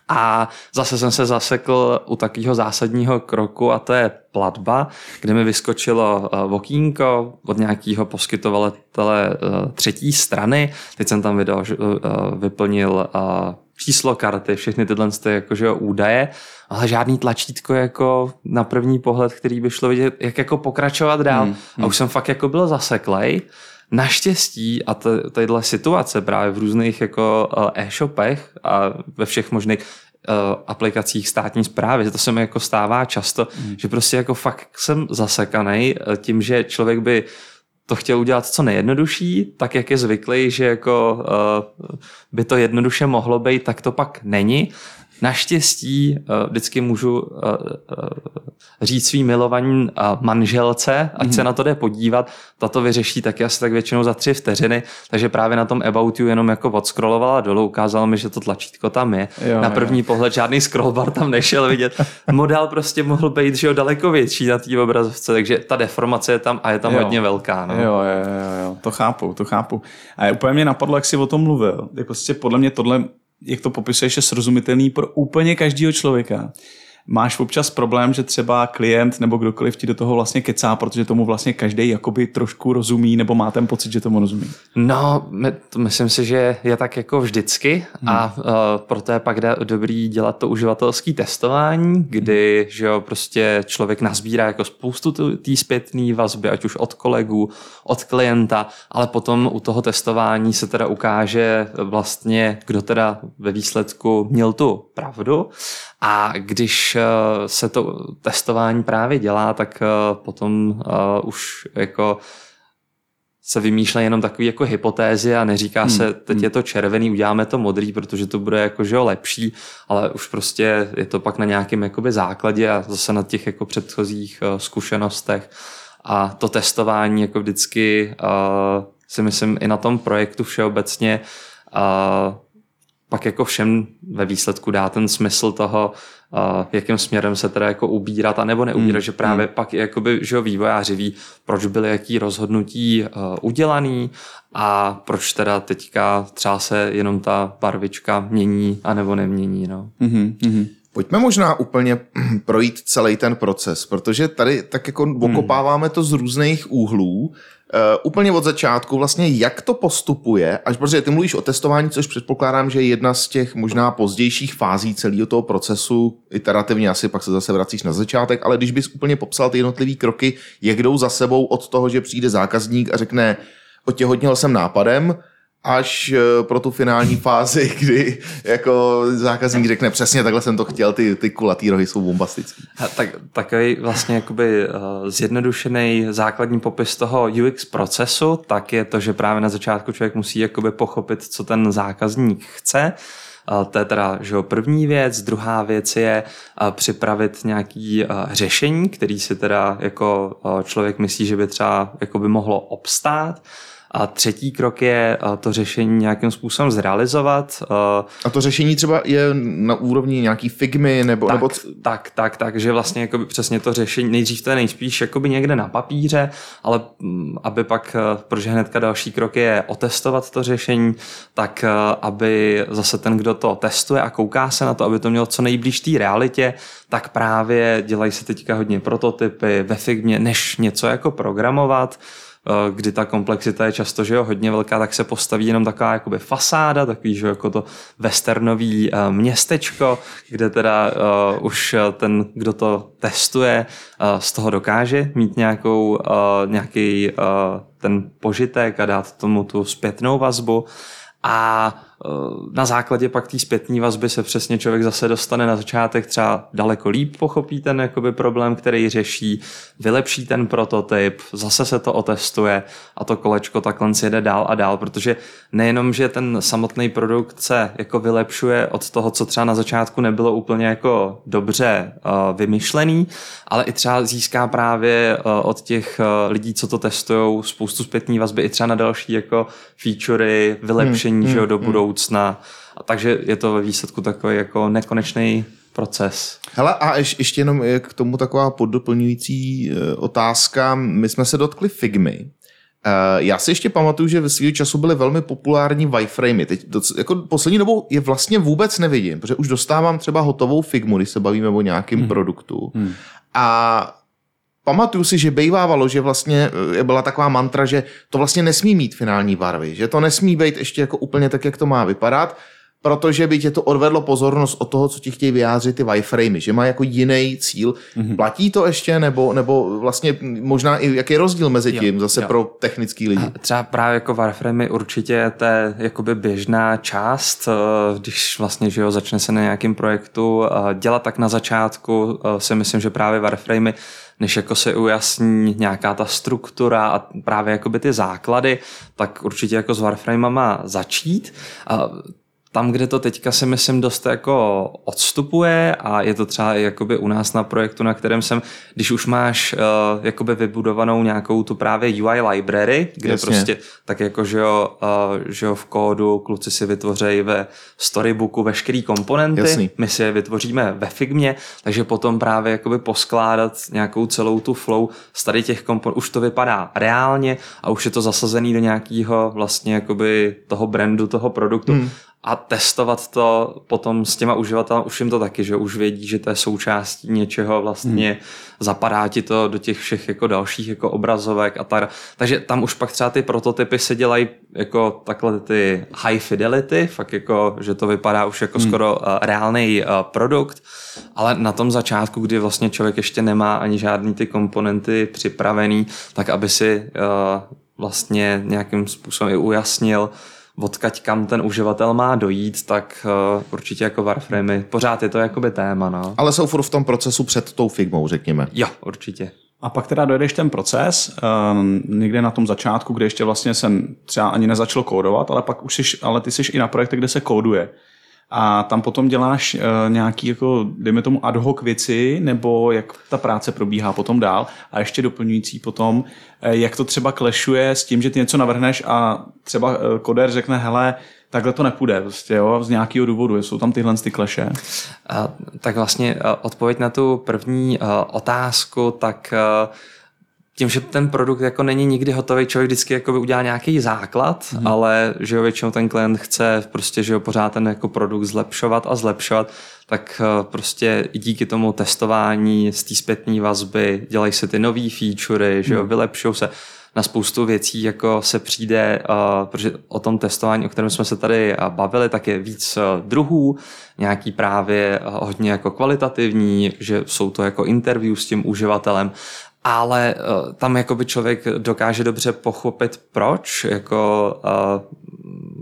Speaker 5: a zase jsem se zasekl u takového zásadního kroku a to je platba, kde mi vyskočilo vokínko od nějakého poskytovatele třetí strany. Teď jsem tam vydal, vyplnil číslo karty, všechny tyhle jakože údaje, ale žádný tlačítko jako na první pohled, který by šlo vidět, jak jako pokračovat dál. Hmm, hmm. A už jsem fakt jako byl zaseklej. Naštěstí a tadyhle situace právě v různých jako eh, e-shopech a ve všech možných uh, aplikacích státní zprávy, to se mi jako stává často, hmm. že prostě jako fakt jsem zasekaný eh, tím, že člověk by to chtěl udělat co nejjednodušší, tak jak je zvyklý, že jako uh, by to jednoduše mohlo být, tak to pak není. Naštěstí uh, vždycky můžu uh, uh, říct svý milovaní manželce, ať mm-hmm. se na to jde podívat, ta to vyřeší taky asi tak většinou za tři vteřiny, takže právě na tom About You jenom jako odscrollovala dolů, ukázalo mi, že to tlačítko tam je. Jo, na první jo. pohled žádný scrollbar tam nešel vidět. (laughs) Model prostě mohl být že jo, daleko větší na té obrazovce, takže ta deformace je tam a je tam jo. hodně velká. No.
Speaker 2: Jo, jo, jo, jo, to chápu, to chápu. A úplně mě napadlo, jak jsi o tom mluvil. Je prostě podle mě tohle jak to popisuješ, je srozumitelný pro úplně každého člověka máš občas problém, že třeba klient nebo kdokoliv ti do toho vlastně kecá, protože tomu vlastně každý jakoby trošku rozumí nebo má ten pocit, že tomu rozumí?
Speaker 5: No, my, to myslím si, že je tak jako vždycky hmm. a uh, proto je pak dobrý dělat to uživatelské testování, kdy hmm. že jo, prostě člověk nazbírá jako spoustu té zpětné vazby, ať už od kolegů, od klienta, ale potom u toho testování se teda ukáže vlastně, kdo teda ve výsledku měl tu pravdu a když eh, se to testování právě dělá, tak eh, potom uh, už jako se vymýšlí jenom takové jako hypotézy a neříká hmm. se, teď hmm. je to červený, uděláme to modrý, protože to bude jako, že jo, lepší, ale už prostě je to pak na nějakém jakoby základě a zase na těch jako předchozích uh, zkušenostech a to testování jako vždycky uh, si myslím i na tom projektu všeobecně uh, pak jako všem ve výsledku dá ten smysl toho, uh, jakým směrem se teda jako ubírat a nebo neubírat, mm. že právě mm. pak jakoby, že vývojáři ví, proč byly jaký rozhodnutí uh, udělaný a proč teda teďka třeba se jenom ta barvička mění a nebo nemění. No. Mm-hmm.
Speaker 4: Pojďme možná úplně (clears throat) projít celý ten proces, protože tady tak jako hmm. okopáváme to z různých úhlů Uh, úplně od začátku, vlastně jak to postupuje, až protože ty mluvíš o testování, což předpokládám, že je jedna z těch možná pozdějších fází celého toho procesu, iterativně asi pak se zase vracíš na začátek, ale když bys úplně popsal ty jednotlivé kroky, jak jdou za sebou od toho, že přijde zákazník a řekne, otěhotněl jsem nápadem, až eh, pro tu finální fázi, (laughs) kdy jako zákazník řekne přesně takhle jsem to chtěl, ty, ty kulatý rohy jsou bombastický.
Speaker 5: Tak, takový vlastně jakoby uh, zjednodušený základní popis toho UX procesu, tak je to, že právě na začátku člověk musí jakoby pochopit, co ten zákazník chce, uh, to je teda že první věc. Druhá věc je připravit nějaký řešení, který si teda jako člověk myslí, že by třeba jako by mohlo obstát A třetí krok je uh, to řešení nějakým způsobem zrealizovat. Uh,
Speaker 4: A to řešení třeba je na úrovni nějaký figmy nebo...
Speaker 5: tak,
Speaker 4: nebo...
Speaker 5: tak, tak, tak, že vlastně jakoby přesně to řešení, nejdřív to je nejspíš jakoby někde na papíře, ale mm, aby pak, eh, protože hnedka další krok je otestovat to řešení, tak eh, aby zase ten, kdo to testuje a kouká se na to, aby to mělo co nejblíž té realitě, tak právě dělají se teďka hodně prototypy ve Figmě, než něco jako programovat, eh, kdy ta komplexita je často že jo, hodně velká, tak se postaví jenom taková jakoby fasáda, takový že jo, jako to westernový uh, městečko, kde teda uh, už ten, kdo to testuje, uh, z toho dokáže mít nějakou, uh, nějaký uh, ten požitek a dát tomu tu zpětnou vazbu. A na základě pak té zpětní vazby se přesně člověk zase dostane na začátek třeba daleko líp pochopí ten jakoby problém, který řeší, vylepší ten prototyp, zase se to otestuje a to kolečko takhle jede dál a dál, protože nejenom, že ten samotný produkt se jako vylepšuje od toho, co třeba na začátku nebylo úplně jako dobře uh, vymyšlený, ale i třeba získá právě uh, od těch uh, lidí, co to testují, spoustu zpětní vazby i třeba na další jako featurey, vylepšení hmm, hmm, do budoucna. Budoucna. A takže je to ve výsledku takový jako nekonečný proces.
Speaker 4: Hele, a ješ, ještě jenom k tomu taková poddoplňující e, otázka. My jsme se dotkli Figmy. E, já si ještě pamatuju, že ve svého času byly velmi populární wireframey. Teď to, jako poslední dobou je vlastně vůbec nevidím, protože už dostávám třeba hotovou Figmu, když se bavíme o nějakém hmm. produktu. Hmm. A pamatuju si, že bejvávalo, že vlastně e, byla taková mantra, že to vlastně nesmí mít finální barvy, že to nesmí být ještě jako úplně tak, jak to má vypadat, protože by tě to odvedlo pozornost od toho, co ti chtějí vyjádřit ty wireframey, že má jako jiný cíl. Mm-hmm. Platí to ještě, nebo, nebo vlastně možná i jaký je rozdíl mezi tím jo, zase jo. pro technický lidi?
Speaker 5: Třeba právě jako wireframey určitě to je jakoby běžná část, eh, když vlastně že jo, začne se na nějakém projektu eh, dělat tak na začátku, eh, si myslím, že právě wireframey než jako se ujasní nějaká ta struktura a právě jakoby ty základy, tak určitě jako s Warframema začít. A tam, kde to teďka si myslím dost jako odstupuje a je to třeba i jakoby u nás na projektu, na kterém jsem, když už máš uh, jakoby vybudovanou nějakou tu právě UI library, kde Jasně. prostě tak jako, že jo, uh, že jo, v kódu kluci si vytvořejí ve storybooku veškerý komponenty, Jasný. my si je vytvoříme ve Figmě, takže potom právě jakoby poskládat nějakou celou tu flow z tady těch komponentů, už to vypadá reálně a už je to zasazený do nějakého vlastně jakoby toho brandu, toho produktu hmm a testovat to potom s těma uživatelem, už jim to taky, že už vědí, že to je součástí něčeho vlastně, hmm. zapadá ti to do těch všech jako dalších jako obrazovek a tak. Takže tam už pak třeba ty prototypy se dělají jako takhle ty high fidelity, fakt jako, že to vypadá už jako hmm. skoro uh, reálný uh, produkt, ale na tom začátku, kdy vlastně člověk ještě nemá ani žádný ty komponenty připravený, tak aby si uh, vlastně nějakým způsobem i ujasnil, odkaď kam ten uživatel má dojít, tak uh, určitě jako Warframey, pořád je to jakoby téma. No.
Speaker 4: Ale jsou furt v tom procesu před tou Figmou, řekněme.
Speaker 5: Jo, určitě.
Speaker 2: A pak teda dojedeš ten proces, uh, někde na tom začátku, kde ještě vlastně jsem třeba ani nezačal kódovat, ale pak už jsi, ale ty jsi i na projektech, kde se kóduje a tam potom děláš uh, nějaký, jako, dejme tomu, ad hoc věci, nebo jak ta práce probíhá potom dál a ještě doplňující potom, uh, jak to třeba klešuje s tím, že ty něco navrhneš a třeba uh, koder řekne, hele, takhle to nepůjde, prostě, jo, z nějakého důvodu, jsou tam tyhle ty kleše.
Speaker 5: Uh, tak vlastně odpověď na tu první otázku, tak tím, že ten produkt jako není nikdy hotový, člověk vždycky jako udělá nějaký základ, hmm. ale že jo, většinou ten klient chce prostě, že jo, pořád ten jako produkt zlepšovat a zlepšovat, tak eh, prostě i díky tomu testování z té zpětné vazby dělají se ty nové featurey, že jo, hmm. vylepšují se na spoustu věcí jako se přijde, uh, protože o tom testování, o kterém jsme se tady bavili, tak je víc uh, druhů, nějaký právě hodně jako kvalitativní, že jsou to jako interview s tím uživatelem ale uh, tam jakoby člověk dokáže dobře pochopit, proč jako uh,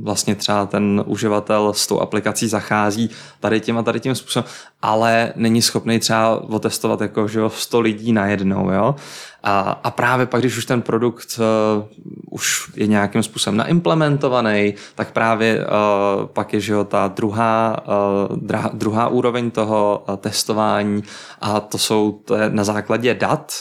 Speaker 5: vlastně třeba ten uživatel s tou aplikací zachází tady tím a tady tím způsobem, ale není schopný třeba otestovat jako, že jo, 100 lidí najednou, jo. A, a právě pak, když už ten produkt uh, už je nějakým způsobem naimplementovaný, tak právě uh, pak je, že jo, ta druhá, uh, druhá úroveň toho uh, testování a to jsou to je na základě dat,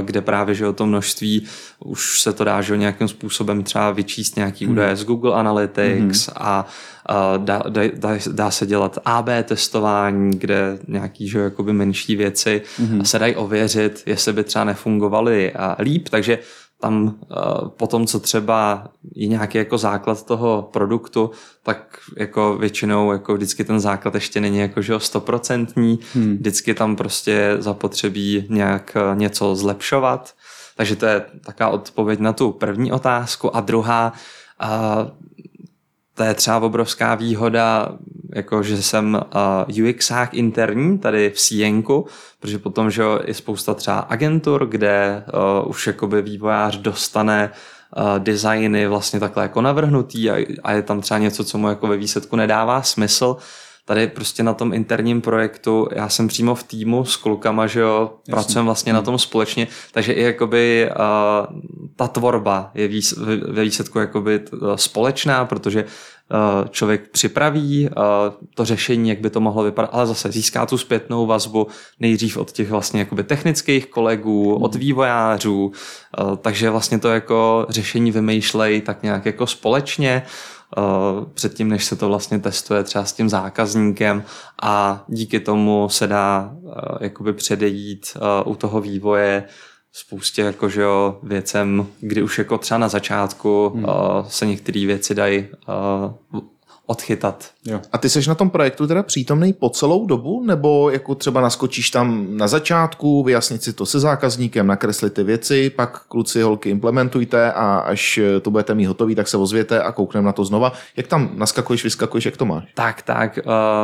Speaker 5: kde právě, že o to množství, už se to dá, že nějakým způsobem třeba vyčíst nějaký údaje z Google Analytics a a dá, dá, dá, dá se dělat AB testování, kde nějaký že, jakoby menší věci se dají ověřit, jestli by třeba nefungovaly a líp, takže tam uh, potom, co třeba je nějaký jako základ toho produktu, tak jako většinou jako vždycky ten základ ještě není jako že stoprocentní, hmm. vždycky tam prostě zapotřebí nějak uh, něco zlepšovat, takže to je taková odpověď na tu první otázku. A druhá, uh, to je třeba obrovská výhoda, jako že jsem UXák interní tady v Sienku, protože potom, že je spousta třeba agentur, kde už jakoby vývojář dostane designy vlastně takhle jako navrhnutý a je tam třeba něco, co mu jako ve výsledku nedává smysl, tady prostě na tom interním projektu, já jsem přímo v týmu s klukama, že jo, pracujeme vlastně na tom společně, takže i jakoby uh, ta tvorba je výs, ve výsledku jakoby společná, protože uh, člověk připraví uh, to řešení, jak by to mohlo vypadat, ale zase získá tu zpětnou vazbu nejdřív od těch vlastně jakoby technických kolegů, od vývojářů, uh, takže vlastně to jako řešení vymýšlej tak nějak jako společně, Uh, předtím, než se to vlastně testuje třeba s tím zákazníkem a díky tomu se dá uh, jakoby předejít uh, u toho vývoje spoustě jako, že jo, věcem, kdy už jako třeba na začátku hmm. se některé věci dají odchytat.
Speaker 4: Jo. A ty seš na tom projektu teda přítomný po celou dobu, nebo jako třeba naskočíš tam na začátku, vyjasnit si to se zákazníkem, nakreslit ty věci, pak kluci, holky implementujte a až to budete mít hotový, tak se ozvěte a koukneme na to znova. Jak tam naskakuješ, vyskakuješ, jak to máš?
Speaker 5: Tak, tak,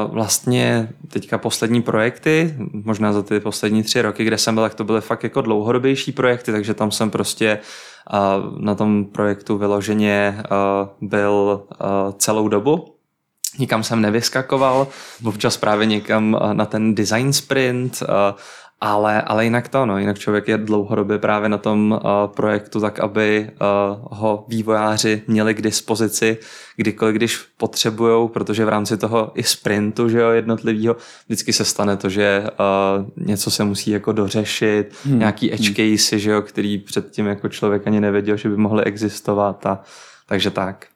Speaker 5: vlastně teďka poslední projekty, možná za ty poslední tři roky, kde jsem byl, tak to byly fakt jako dlouhodobější projekty, takže tam jsem prostě na tom projektu vyloženě byl celou dobu nikam jsem nevyskakoval, občas právě někam eh, na ten design sprint, eh, ale, ale jinak to, no, jinak člověk je dlouhodobě právě na tom uh, projektu tak, aby uh, ho vývojáři měli k dispozici kdykoliv, když potřebujou, protože v rámci toho i sprintu, že jo, jednotlivýho, vždycky se stane to, že uh, něco se musí jako dořešit, hmm. nějaký edge hmm. case, že jo, který předtím jako člověk ani nevěděl, že by mohly existovat a takže tak.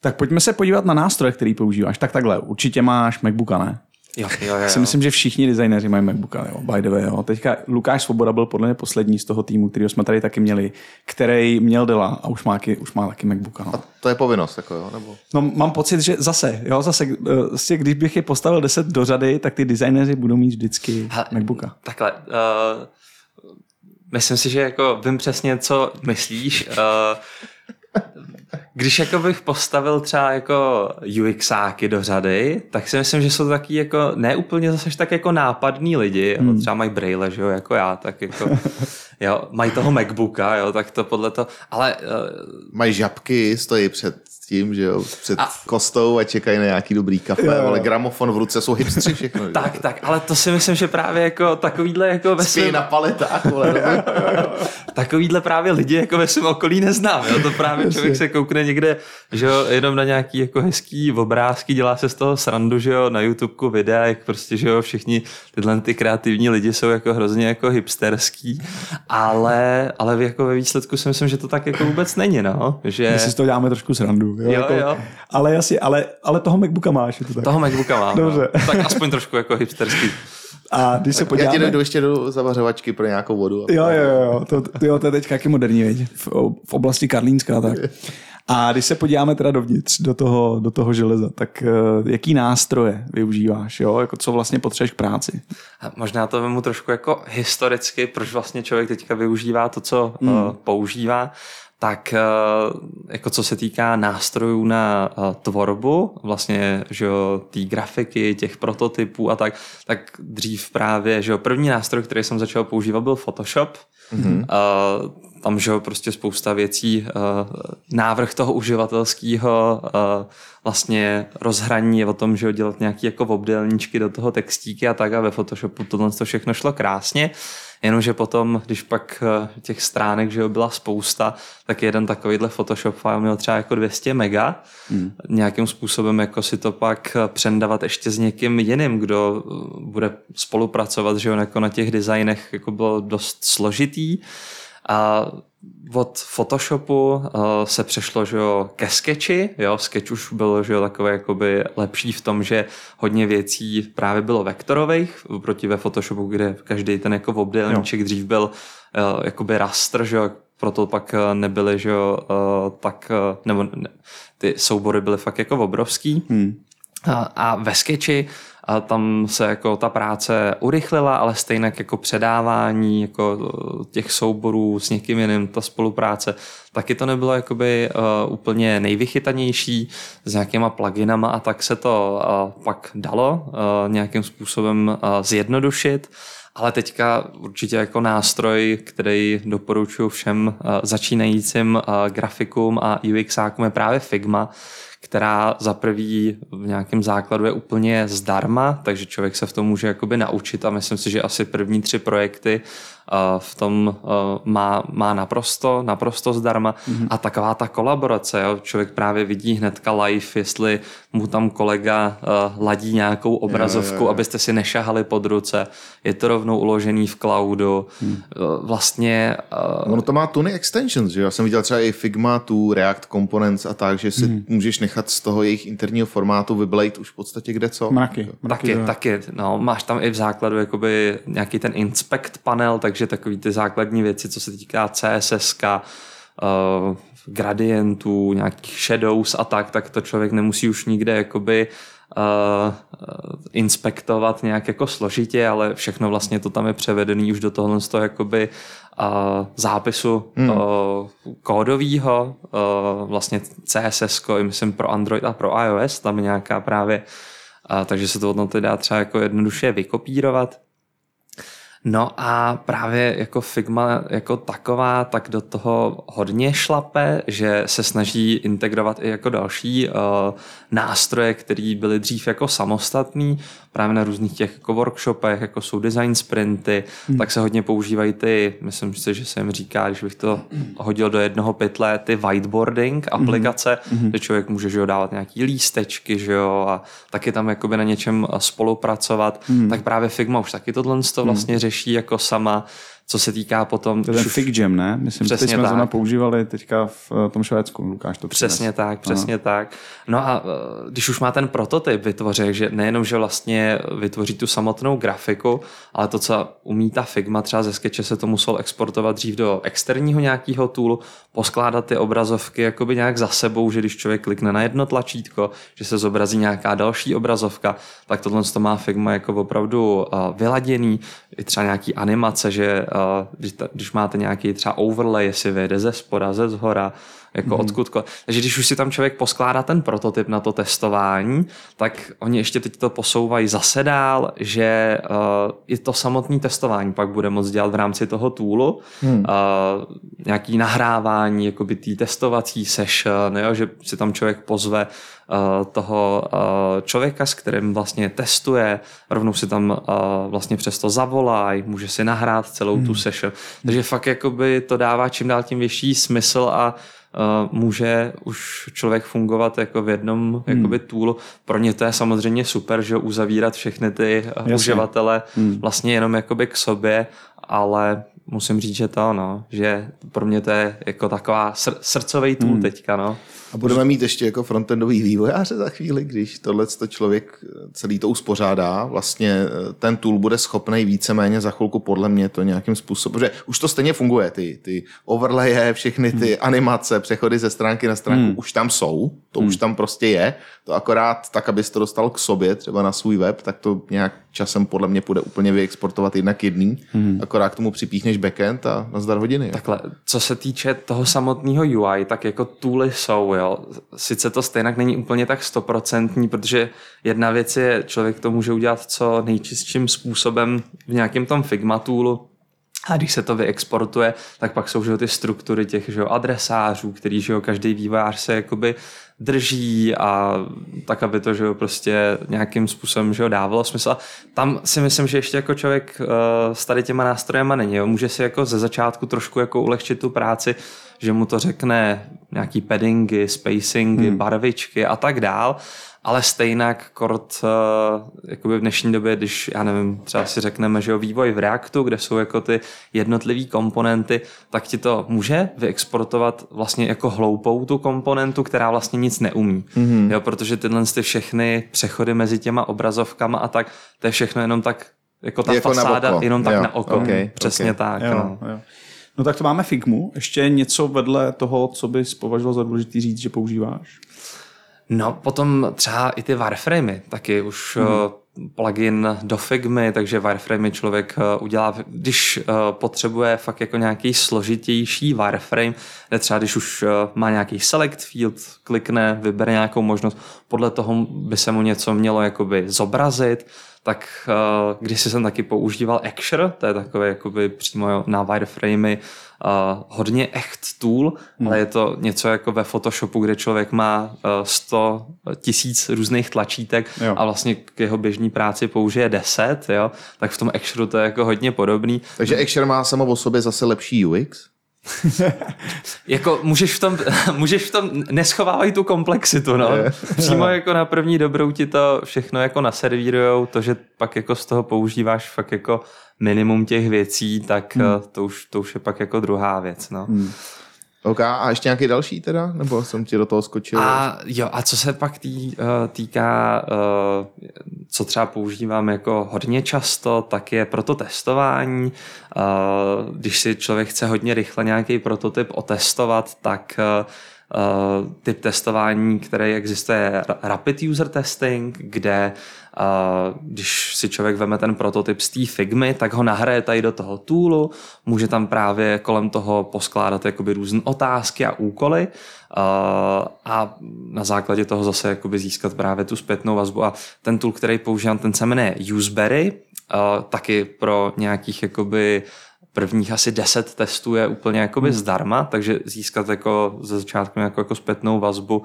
Speaker 2: Tak pojďme se podívat na nástroje, který používáš. Tak takhle, určitě máš MacBooka, ne?
Speaker 5: Jo, jo, jo.
Speaker 2: Si myslím, že všichni designéři mají MacBooka, jo, by the way. Jo. Teďka Lukáš Svoboda byl podle mě poslední z toho týmu, který jsme tady taky měli, který měl Dela a už má, už má taky MacBooka. No.
Speaker 4: A to je povinnost, jako jo? Nebo...
Speaker 2: No mám pocit, že zase, jo, zase, vlastně, když bych je postavil 10 do řady, tak ty designéři budou mít vždycky Hele, MacBooka.
Speaker 5: Takhle, uh, myslím si, že jako vím přesně, co myslíš. Uh, když jako bych postavil třeba jako UXáky do řady, tak si myslím, že jsou to taky jako neúplně zase tak jako nápadní lidi, hmm. třeba mají braille, že jo, jako já, tak jako jo, mají toho Macbooka, jo, tak to podle toho, ale... Uh,
Speaker 4: mají žabky, stojí před tím, že jo, před a... kostou a čekají na nějaký dobrý kafe, jo. ale gramofon v ruce jsou hipstři všechno.
Speaker 5: tak, tak, ale to si myslím, že právě jako takovýhle jako
Speaker 4: ve svém... na paletách, vole. (laughs)
Speaker 5: takovýhle právě lidi jako ve svém okolí neznám, jo, to právě člověk se koukne někde, že jo, jenom na nějaký jako hezký obrázky, dělá se z toho srandu, že jo, na YouTubeku videa, jak prostě, že jo, všichni tyhle ty kreativní lidi jsou jako hrozně jako hipsterský, ale, ale jako ve výsledku si myslím, že to tak jako vůbec není, no, že...
Speaker 2: My si z toho děláme trošku srandu.
Speaker 5: Jo, jo,
Speaker 2: jako,
Speaker 5: jo.
Speaker 2: Ale, jasně, ale, ale toho Macbooka máš. Je to tak.
Speaker 5: Toho Macbooka mám. Dobře. No. Tak aspoň trošku jako hipsterský. (laughs)
Speaker 2: A když se podíváme...
Speaker 4: Já ti dojdu ještě do zavařovačky pro nějakou vodu.
Speaker 2: Jo, jo, jo, to, to, jo, to je teď jaký moderní, veď? V, v oblasti Karlínska, tak. A když se podíváme teda dovnitř, do toho, do toho železa, tak uh, jaký nástroje využíváš, jo? Jako co vlastně potřebuješ k práci?
Speaker 5: A možná to vemu trošku jako historicky, proč vlastně člověk teďka využívá to, co hmm. uh, používá tak eh, jako co se týká nástrojů na eh, tvorbu, vlastně, že jo, té grafiky, těch prototypů a tak, tak dřív právě, že jo, první nástroj, který jsem začal používat, byl Photoshop. Mm-hmm. Tam, že prostě spousta věcí, uh, návrh toho uživatelského uh, vlastně rozhraní je o tom, že dělat nějaký jako obdelníčky do toho textíky a tak a ve Photoshopu tohle to všechno šlo krásně. Jenomže potom, když pak eh, těch stránek že byla spousta, tak jeden takovýhle Photoshop file měl třeba jako 200 mega. Hmm. Nějakým způsobem jako si to pak eh, přendavat ještě s někým jiným, kdo eh, bude spolupracovat, že jo, jako na těch designech jako bylo dost složitý. A od Photoshopu uh, se přešlo že jo, ke Sketchi. Jo, Sketch už byl že jo, takový jakoby lepší v tom, že hodně věcí právě bylo vektorových proti ve Photoshopu, kde každý ten jako obdélníček dřív byl uh, jakoby raster, že jo, proto pak nebyly, že jo, uh, tak, uh, nebo ne, ty soubory byly fakt jako obrovský. Hmm. A, a ve Sketchi a tam se jako ta práce urychlila, ale stejně jako předávání jako eh, těch souborů s někým jiným, ta spolupráce, taky to nebylo jakoby uh, úplně nejvychytanější s nějakýma pluginama a tak se to uh, pak dalo nějakým způsobem zjednodušit. Ale teďka určitě jako nástroj, který doporučuji všem začínajícím grafikům a UXákům je právě Figma, která za prvý v nějakém základu je úplně zdarma, takže člověk se v tom může jakoby naučit a myslím si, že asi první tři projekty v tom má, má naprosto, naprosto zdarma. Mm-hmm. A taková ta kolaborace, jo? člověk právě vidí hnedka live, jestli mu tam kolega ladí nějakou obrazovku, je, je, je. abyste si nešahali pod ruce. Je to rovnou uložený v cloudu. Hmm. Vlastně...
Speaker 4: Ono to má tuny extensions, že Já jsem viděl třeba i Figma, tu React Components a tak, že si hmm. můžeš nechat z toho jejich interního formátu vyblejt už v podstatě kde co.
Speaker 2: Mraky.
Speaker 5: mraky taky, taky. No, máš tam i v základu jakoby nějaký ten inspect panel, takže takový ty základní věci, co se týká CSS, uh, gradientů, nějakých shadows a tak, tak to člověk nemusí už nikde jakoby uh, inspektovat nějak jako složitě, ale všechno vlastně to tam je převedený už do tohle z toho jakoby uh, zápisu hmm. uh, kódového, uh, vlastně CSS, myslím pro Android a pro iOS, tam nějaká právě, uh, takže se to hodnoty dá třeba jako jednoduše vykopírovat. No a právě jako Figma jako taková, tak do toho hodně šlape, že se snaží integrovat i jako další uh, nástroje, které byly dřív jako samostatný, právě na různých těch jako workshopech, jako jsou design sprinty, hmm. tak se hodně používají ty, myslím si, že se jim říká, když bych to hodil do jednoho pytle, ty whiteboarding hmm. aplikace, hmm. kde člověk může že jo, dávat nějaký lístečky, že jo, a taky tam jakoby na něčem spolupracovat, hmm. tak právě Figma už taky tohle to hmm. vlastně hmm. řeší jako sama, co se týká potom...
Speaker 2: To je ten Fig Jam, ne? Myslím, že jsme tak. používali teďka v eh, tom Švédsku, Lukáš to
Speaker 5: Přesně přines. tak, přesně Aha. tak. No a eh, když už má ten prototyp vytvořit, že nejenom, že vlastně vytvoří tu samotnou grafiku, ale to, co umí ta Figma, třeba ze Sketche se to musel exportovat dřív do externího nějakého toolu, poskládat ty obrazovky jakoby nějak za sebou, že když člověk klikne na jedno tlačítko, že se zobrazí nějaká další obrazovka, tak tohle to má Figma jako opravdu uh, vyladěný, i třeba nějaký animace, že když, když máte nějaký třeba overlay, jestli vyjde ze spoda, ze zhora, jako mm. odkud. Takže když už si tam člověk poskládá ten prototyp na to testování, tak oni ještě teď to posouvají zase dál, že uh, i to samotné testování pak bude moct dělat v rámci toho toolu. Mm. Uh, nějaký nahrávání, jakoby tý testovací session, jo, že si tam člověk pozve uh, toho uh, člověka, s kterým vlastně testuje, rovnou si tam uh, vlastně přesto zavolá, může si nahrát celou mm. tu hmm. session. Takže fakt jakoby to dává čím dál tím větší smysl a může už člověk fungovat jako v jednom hmm. jakoby toolu. Pro ně to je samozřejmě super, že uzavírat všechny ty eh, Jasně. uživatele hmm. vlastně jenom jakoby k sobě, ale musím říct, že to, no, že pro mě to je jako taková sr- srdcový tool hmm. teďka, no.
Speaker 4: A budeme mít ještě jako frontendový vývojáře za chvíli, když tohle to člověk celý to uspořádá. Vlastně eh, ten tool bude schopný víceméně za chvilku podle mě to nějakým způsobem, že už to stejně funguje, ty, ty overlaye, všechny ty hmm. animace, přechody ze stránky na stránku hmm. už tam jsou, to hmm. už tam prostě je. To akorát tak, abys to dostal k sobě, třeba na svůj web, tak to nějak časem podle mě půjde úplně vyexportovat jednak jedný, hmm. akorát k tomu připíchneš backend a nazdar hodiny.
Speaker 5: Takhle, co se týče toho samotného UI, tak jako tooly jsou, jo. Sice to stejně není úplně tak stoprocentní, protože jedna věc je, člověk to může udělat co nejčistším způsobem v nějakém tom Figma toolu, A když se to vyexportuje, tak pak jsou že jo, ty struktury těch že jo, adresářů, který že jo, každý vývojář se jakoby drží a tak, aby to že jo, prostě nějakým způsobem že jo, dávalo smysl. A tam si myslím, že ještě jako člověk uh, s tady těma nástrojema není. Jo. Může si jako ze začátku trošku jako ulehčit tu práci, že mu to řekne nějaký paddingy, spacingy, hmm. barvičky a tak dál, ale stejnak kort uh, jakoby v dnešní době, když, já nevím, třeba si řekneme, že jo, vývoj v Reactu, kde jsou jako ty jednotlivé komponenty, tak ti to může vyexportovat vlastně jako hloupou tu komponentu, která vlastně nic neumí. Mm-hmm. Jo, protože tyhle ty všechny přechody mezi těma obrazovkama a tak, to je všechno jenom tak jako ta
Speaker 4: Jako na
Speaker 5: fasáda,
Speaker 4: oko.
Speaker 5: jenom tak
Speaker 4: Jo,
Speaker 5: na oko.
Speaker 4: okay,
Speaker 5: Přesně
Speaker 4: okay.
Speaker 5: tak.
Speaker 2: Jo,
Speaker 5: No.
Speaker 2: jo. No tak to máme Figmu. Ještě něco vedle toho, co bys považoval za důležitý říct, že používáš?
Speaker 5: No, potom třeba i ty wireframey, taky už mm-hmm. plugin do Figmy, takže wireframey člověk eh, udělá, když eh, potřebuje fakt jako nějaký složitější wireframe, kde třeba když už eh, má nějaký select field, klikne, vybere nějakou možnost, podle toho by se mu něco mělo jakoby zobrazit, tak když jsem taky používal Axure, to je takové jakoby přímo na wireframey uh, hodně echt tool, hmm. ale je to něco jako ve Photoshopu, kde člověk má uh, 100 tisíc různých tlačítek
Speaker 2: Jo.
Speaker 5: a vlastně k jeho běžné práci použije 10, jo, tak v tom Axure to je jako hodně podobný.
Speaker 4: Takže Axure má samo o sobě zase lepší UX? (laughs)
Speaker 5: Jako můžeš v tom, (laughs) můžeš v tom, neschovávají tu komplexitu, no. Přímo jako na první dobrou ti to všechno jako naservírujou, to, že pak jako z toho používáš fakt jako minimum těch věcí, tak hmm. to, už, to už je pak jako druhá věc, no. Hmm.
Speaker 4: OK, a ještě nějaký další teda? Nebo jsem ti do toho skočil?
Speaker 5: A jo, a co se pak tý, eh, týká, eh, co třeba používám jako hodně často, tak je proto testování. Eh, Když si člověk chce hodně rychle nějaký prototyp otestovat, tak typ testování, který existuje, je Rapid User Testing, kde když si člověk veme ten prototyp z té Figmy, tak ho nahraje tady do toho toolu, může tam právě kolem toho poskládat jakoby různé otázky a úkoly a na základě toho zase jakoby získat právě tu zpětnou vazbu a ten tool, který používám, ten se jmenuje Useberry, taky pro nějakých jakoby prvních asi 10 testů je úplně jakoby hmm. zdarma, takže získat jako ze začátku nějakou jako zpětnou vazbu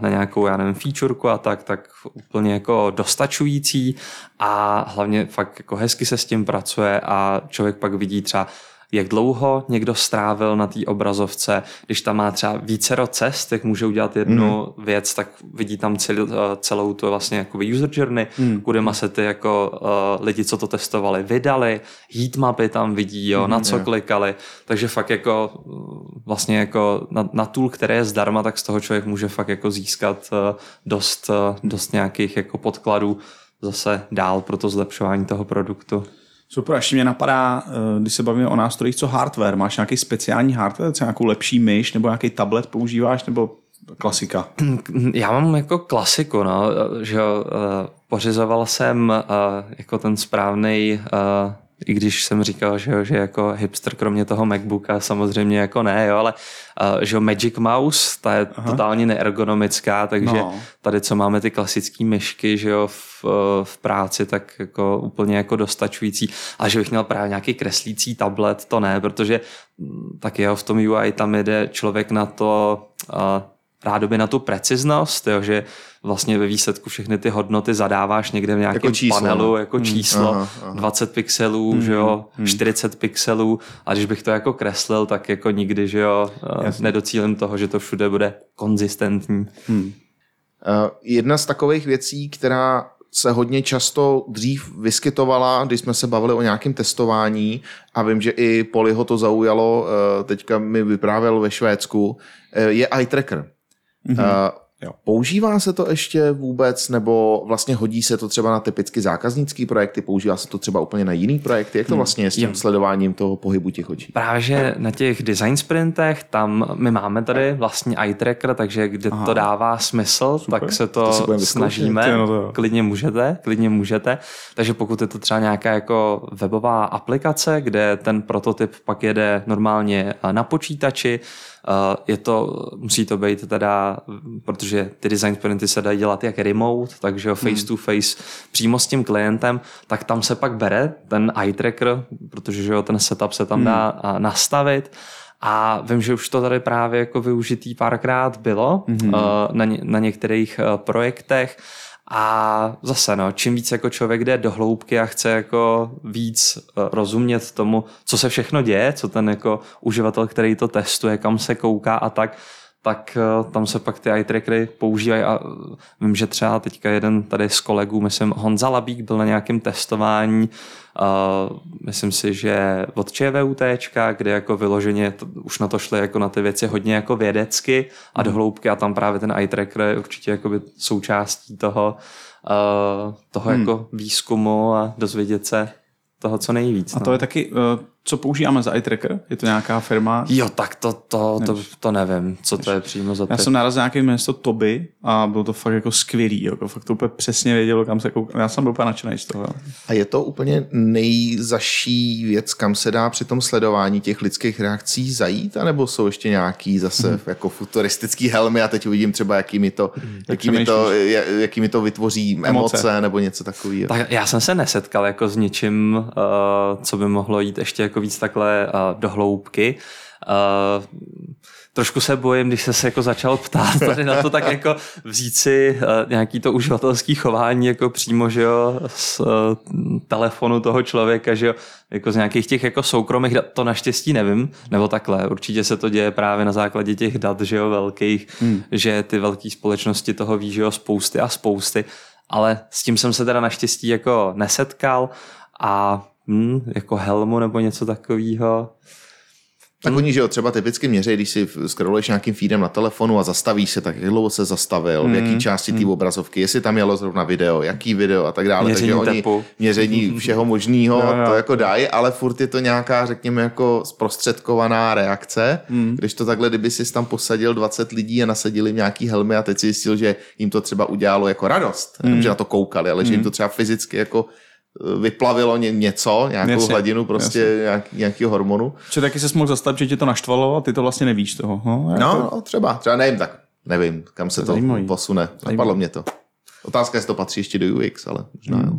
Speaker 5: na nějakou, já nevím, featureku a tak, tak úplně jako dostačující. A hlavně fakt jako hezky se s tím pracuje a člověk pak vidí třeba jak dlouho někdo strávil na té obrazovce. Když tam má třeba vícero cest, jak může udělat jednu mm. věc, tak vidí tam celou, celou tu vlastně jako user journey, mm. kudy se ty jako uh, lidi, co to testovali, vydali, heatmapy tam vidí, jo, mm, na co je. klikali. Takže fakt jako vlastně jako na, na tool, který je zdarma, tak z toho člověk může fakt jako získat uh, dost, uh, dost nějakých jako podkladů zase dál pro to zlepšování toho produktu.
Speaker 2: Super, ještě mě napadá, když se bavíme o nástrojích, co hardware. Máš nějaký speciální hardware, třeba nějakou lepší myš, nebo nějaký tablet používáš, nebo klasika? (clears throat)
Speaker 5: Já mám jako klasiku, no, že jo, pořizoval jsem jako ten správný i když jsem říkal, že, jo, že jako hipster kromě toho MacBooka samozřejmě jako ne, jo, ale uh, že jo, Magic Mouse, ta je Aha. totálně neergonomická, takže no. tady, co máme ty klasické myšky, že jo, v, v práci, tak jako úplně jako dostačující, a že bych měl právě nějaký kreslící tablet, to ne, protože tak jo, v tom UI tam jde člověk na to, uh, rádoby na tu preciznost, jo, že vlastně ve výsledku všechny ty hodnoty zadáváš někde v nějakém jako číslo, panelu jako hmm. číslo, aha, aha. 20 pixelů, hmm. že jo, hmm. 40 pixelů a když bych to jako kreslil, tak jako nikdy, že jo, Jasně. nedocílím toho, že to všude bude konzistentní. Hmm.
Speaker 4: Uh, jedna z takových věcí, která se hodně často dřív vyskytovala, když jsme se bavili o nějakém testování a vím, že i Poliho to zaujalo, teďka mi vyprávěl ve Švédsku, je eye tracker. Mm-hmm. Uh, jo. Používá se to ještě vůbec, nebo vlastně hodí se to třeba na typicky zákaznický projekty, používá se to třeba úplně na jiný projekty? Jak to vlastně je s tím jo. sledováním toho pohybu těch očí?
Speaker 5: Právě, že na těch design sprintech, tam my máme tady vlastně eye tracker, takže kde Aha. to dává smysl, Super. tak se to, to snažíme. No to klidně můžete, klidně můžete. Takže pokud je to třeba nějaká jako webová aplikace, kde ten prototyp pak jede normálně na počítači, je to, musí to být teda, protože protože ty design sprinty se dají dělat jak remote, takže face to face přímo s tím klientem, tak tam se pak bere ten eye tracker, protože že jo, ten setup se tam dá a, nastavit. A vím, že už to tady právě jako využitý párkrát bylo mm-hmm. na, ně, na některých uh, projektech. A zase, no, čím víc jako člověk jde do hloubky a chce jako víc uh, rozumět tomu, co se všechno děje, co ten jako uživatel, který to testuje, kam se kouká a tak, tak uh, tam se pak ty eye trackery používají a uh, vím, že třeba teďka jeden tady z kolegů, myslím Honza Labík byl na nějakém testování Uh, myslím si, že od ČVUT, kde jako vyloženě to, už na to šli jako na ty věci hodně jako vědecky a do hloubky a tam právě ten eye tracker je určitě jako by součástí toho, uh, toho hmm. jako výzkumu a dozvědět se toho, co nejvíc.
Speaker 2: A to
Speaker 5: no.
Speaker 2: je taky, uh, co používáme za eye tracker? Je to nějaká firma?
Speaker 5: Jo, tak to, to, to, to nevím, co to je přímo za
Speaker 2: Já jsem narazil na nějaké město Toby a bylo to fakt jako skvělý. Jako fakt to úplně přesně vědělo, kam se koukám. Já jsem byl úplně nadšený z toho.
Speaker 4: A je to úplně nejzaší věc, kam se dá při tom sledování těch lidských reakcí zajít, anebo jsou ještě nějaký zase
Speaker 2: Mhm.
Speaker 4: mm. jako futuristický helmy a teď uvidím třeba, jaký mi to, jaký mi to, ja- jaký mi to vytvoří emoce,
Speaker 2: Emoce.
Speaker 4: emoce nebo něco takového.
Speaker 5: Tak já jsem se nesetkal jako s ničím, uh, co by mohlo jít ještě jako víc takhle uh, do hloubky. Uh, trošku se bojím, když se se jako začal ptát (laughs) tady na to, tak jako vzít si uh, nějaký to uživatelský chování jako přímo, že jo, z uh, telefonu toho člověka, že jo, jako z nějakých těch jako soukromých dat, to naštěstí nevím, nebo takhle, určitě se to děje právě na základě těch dat, že jo, velkých, hmm. že ty velké společnosti toho ví, že jo, spousty a spousty, ale s tím jsem se teda naštěstí jako nesetkal a hm, jako helmu nebo něco takového.
Speaker 4: Tak oni, že jo, třeba typicky měří, když si scrolluješ nějakým feedem na telefonu a zastavíš se, tak jak dlouho se zastavil, v jaký části té obrazovky, jestli tam jelo zrovna video, jaký video a tak dále.
Speaker 5: Měření
Speaker 4: Takže oni
Speaker 5: tepu.
Speaker 4: měření (laughs) všeho možného
Speaker 2: Jo, jo.
Speaker 4: to jako dají, ale furt je to nějaká, řekněme, jako zprostředkovaná reakce, když to takhle, kdyby si tam posadil 20 lidí a nasadili nějaký helmy a teď si zjistil, že jim to třeba udělalo jako radost, mm. že na to koukali, ale že jim to třeba fyzicky jako vyplavilo ně, něco, nějakou
Speaker 2: Jasně,
Speaker 4: hladinu prostě nějak, nějakého hormonu.
Speaker 2: Že taky se mohl zastavit, že tě to naštvalo a ty to vlastně nevíš toho. No, jako-
Speaker 4: No, no třeba, třeba nevím, tak nevím, kam se
Speaker 2: To
Speaker 4: to
Speaker 2: zajímavý.
Speaker 4: posune. Napadlo mě to. Otázka, jestli to patří ještě do UX, ale možná
Speaker 2: Hmm.
Speaker 4: jo.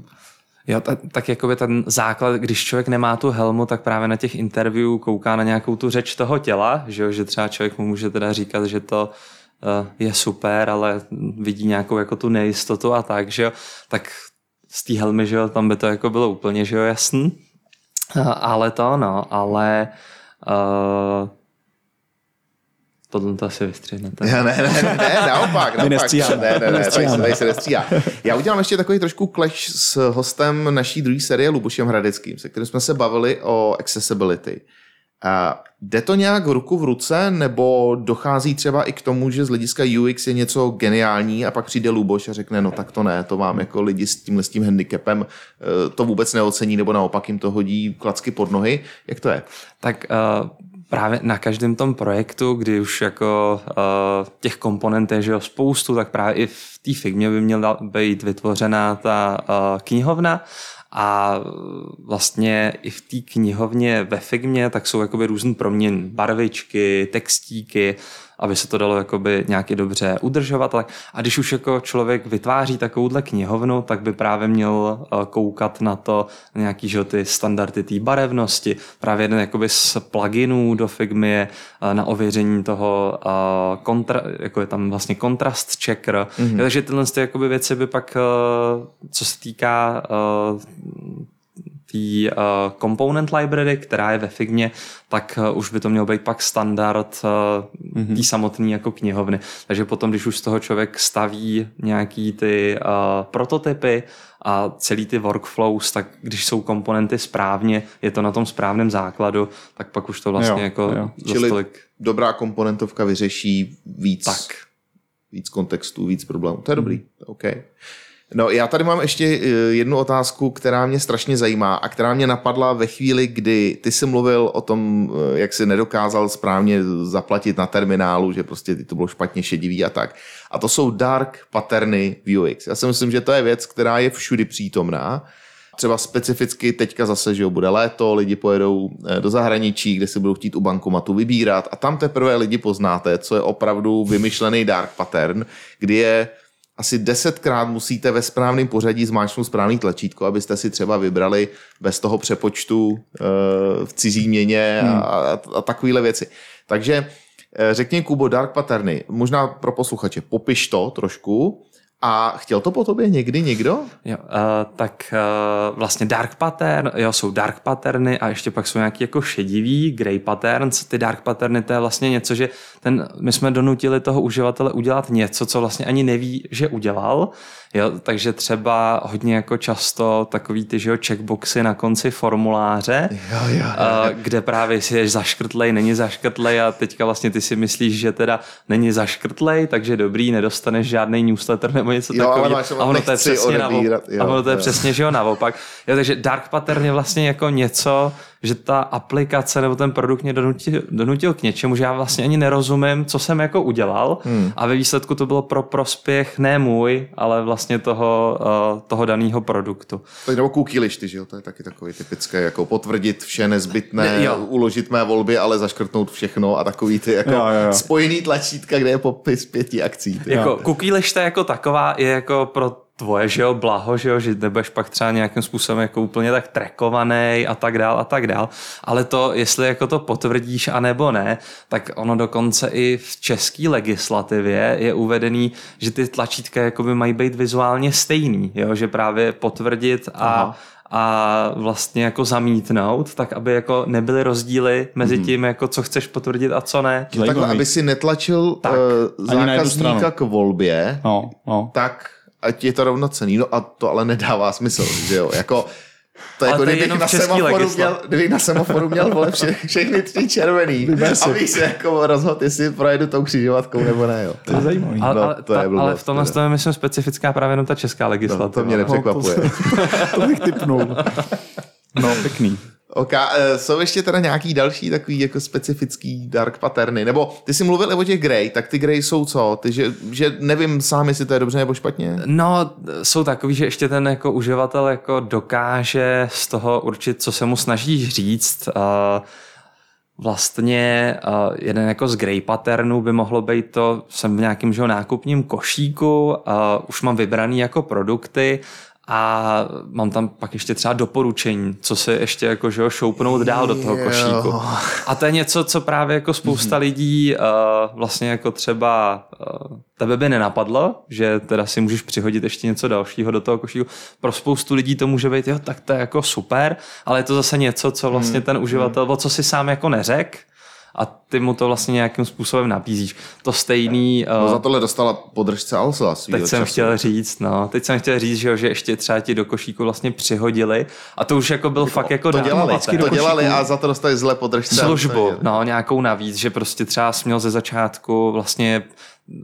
Speaker 5: Jo, tak, tak jakoby ten základ, když člověk nemá tu helmu, tak právě na těch interview kouká na nějakou tu řeč toho těla, že, jo, že třeba člověk mu může teda říkat, že to uh, je super, ale vidí nějakou jako tu nejistotu a tak, že jo, tak z té helmy, že jo, tam by to jako bylo úplně, že jo, jasný. Uh, ale to, no, ale uh, tohle to asi vystřihnete.
Speaker 4: Ne, ne, ne, ne, ne naopak, naopak.
Speaker 2: nestříháme.
Speaker 4: Ne, ne, ne, tady se, tady se nestříhá. Já udělám ještě takový trošku clash s hostem naší druhé série Lubošem Hradeckým, se kterým jsme se bavili o accessibility. A jde to nějak ruku v ruce, nebo dochází třeba i k tomu, že z hlediska UX je něco geniální a pak přijde Luboš a řekne, no tak to ne, to mám jako lidi s tímhle s tím handicapem, eh, to vůbec neocení, nebo naopak jim to hodí klacky pod nohy. Jak to je?
Speaker 5: Tak uh, právě na každém tom projektu, kdy už jako uh, těch komponent je že jo, spoustu, tak právě i v té Figmě by měla být vytvořená ta uh, knihovna a vlastně i v té knihovně ve Figmě tak jsou jakoby různý proměny, barvičky, textíky, aby se to dalo jakoby nějaký dobře udržovat. ale- A když už jako člověk vytváří takovouhle knihovnu, tak by právě měl eh, koukat na to na nějaký že, ty standardy té barevnosti. Právě jeden jakoby z pluginů do Figmy je eh, na ověření toho, eh, kontra, jako je tam vlastně kontrast checker. Mm-hmm. Takže tyhle ty jakoby věci by pak, co se týká té uh, component library, která je ve Figmě, tak uh, už by to měl být pak standard uh, mm-hmm. té samotné jako knihovny. Takže potom, když už z toho člověk staví nějaký ty uh, prototypy a celý ty workflows, tak když jsou komponenty správně, je to na tom správném základu, tak pak už to vlastně
Speaker 2: Jo,
Speaker 5: jako
Speaker 2: jo.
Speaker 4: Čili
Speaker 5: stolik.
Speaker 4: dobrá komponentovka vyřeší víc,
Speaker 5: Tak.
Speaker 4: víc kontextů, víc problémů. To je dobrý. OK. No já tady mám ještě eh, jednu otázku, která mě strašně zajímá a která mě napadla ve chvíli, kdy ty jsi mluvil o tom, eh, jak si nedokázal správně zaplatit na terminálu, že prostě ty to bylo špatně šedivý a tak. A to jsou dark patterny v UX. Já si myslím, že to je věc, která je všudy přítomná. Třeba specificky teďka zase, že jo, bude léto, lidi pojedou eh, do zahraničí, kde si budou chtít u bankomatu vybírat a tam teprve lidi poznáte, co je opravdu vymyšlený dark pattern, kdy je asi desetkrát musíte ve správném pořadí zmáčknout správný tlačítko, abyste si třeba vybrali bez toho přepočtu e, v cizí měně a, a, a takovéhle věci. Takže e, řekni, Kubo, dark patterny, možná pro posluchače, popiš to trošku a chtěl to po tobě někdy někdo?
Speaker 5: Jo, uh, tak uh, vlastně dark pattern, jo, jsou dark patterny a ještě pak jsou nějaký jako šedivý grey patterns. Ty dark patterny to je vlastně něco, že ten, my jsme donutili toho uživatele udělat něco, co vlastně ani neví, že udělal. Jo, takže třeba hodně jako často takový ty, že jo, checkboxy na konci formuláře,
Speaker 4: Jo, jo, jo.
Speaker 5: Uh, kde právě si ješ zaškrtlej, není zaškrtlej a teďka vlastně ty si myslíš, že teda není zaškrtlej, takže dobrý, nedostaneš žádný newsletter nebo něco takového. A ono to je přesně
Speaker 4: odebírat, jo,
Speaker 5: A ono to je
Speaker 4: jo.
Speaker 5: přesně, že jo, naopak. Jo, takže dark pattern je vlastně jako něco, že ta aplikace nebo ten produkt mě donutil, donutil k něčemu, že já vlastně ani nerozumím, co jsem jako udělal hmm. a ve výsledku to bylo pro prospěch ne můj, ale vlastně toho, uh, toho daného produktu.
Speaker 4: Tak nebo cookie listy, že jo, to je taky takový typické, jako potvrdit vše nezbytné,
Speaker 5: Ne, jo.
Speaker 4: uložit mé volby, ale zaškrtnout všechno a takový ty jako
Speaker 2: Jo, jo, jo.
Speaker 4: spojený tlačítka, kde je popis pěti akcí. Ty.
Speaker 5: Jako cookie lišta jako taková je jako pro tvoje, že jo, blaho, že jo, že nebudeš pak třeba nějakým způsobem jako úplně tak trackovaný a tak dál a tak dál, ale to, jestli jako to potvrdíš a nebo ne, tak ono dokonce i v české legislativě je uvedený, že ty tlačítka jakoby mají být vizuálně stejný, jo, že právě potvrdit a
Speaker 4: Aha.
Speaker 5: a vlastně jako zamítnout, tak aby jako nebyly rozdíly mezi tím, jako co chceš potvrdit a co ne.
Speaker 4: Takhle, aby si netlačil
Speaker 5: Tak.
Speaker 4: uh,
Speaker 2: jednu
Speaker 4: zákazníka k volbě,
Speaker 2: No, no.
Speaker 4: tak ať je to rovnocený. No a to ale nedává smysl, že jo. Jako, to je
Speaker 5: Ale
Speaker 4: jako
Speaker 5: to je
Speaker 4: kdybych
Speaker 5: jenom
Speaker 4: na, semaforu měl, kdybych na semaforu měl vole vše, všechny tři červený, abych se jako rozhodl, jestli projedu tou křižovatkou nebo ne. Jo.
Speaker 2: To je zajímavý.
Speaker 5: Ale,
Speaker 4: No,
Speaker 5: ale,
Speaker 4: to je
Speaker 5: ta,
Speaker 4: blbost,
Speaker 5: ale v tomhle je, myslím, specifická právě jenom ta česká
Speaker 4: No,
Speaker 5: legislativa.
Speaker 4: to mě nepřekvapuje. (laughs)
Speaker 2: To bych typnul. No, pěkný.
Speaker 4: Ok, eh, jsou ještě teda nějaký další takový jako specifický dark patterny, nebo ty jsi mluvil o těch grey, tak ty grey jsou co? Ty, že, že nevím sám, jestli to je dobře nebo špatně?
Speaker 5: No, jsou takový, že ještě ten jako uživatel jako dokáže z toho určit, co se mu snažíš říct. Uh, vlastně uh, jeden jako z grey patternů by mohlo být to, jsem v nějakém nákupním košíku, už mám vybraný jako produkty a mám tam pak ještě třeba doporučení, co se ještě jako, že jo, šoupnout dál do toho košíku. A to je něco, co právě jako spousta lidí uh, vlastně jako třeba uh, tebe by nenapadlo, že teda si můžeš přihodit ještě něco dalšího do toho košíku. Pro spoustu lidí to může být, jo, tak to je jako super, ale je to zase něco, co vlastně ten uživatel, o co si sám jako neřek a ty mu to vlastně nějakým způsobem nabízíš. To stejný...
Speaker 4: No,
Speaker 5: uh,
Speaker 4: za tohle dostala podržce Alsa
Speaker 5: Teď jsem
Speaker 4: času.
Speaker 5: chtěl říct, no, teď jsem chtěl říct, že, jo, že ještě třeba ti do košíku vlastně přihodili a to už jako byl fakt jako
Speaker 4: to dělali, to dělali a za to dostali zle podržce.
Speaker 5: službu, no, nějakou navíc, že prostě třeba směl ze začátku vlastně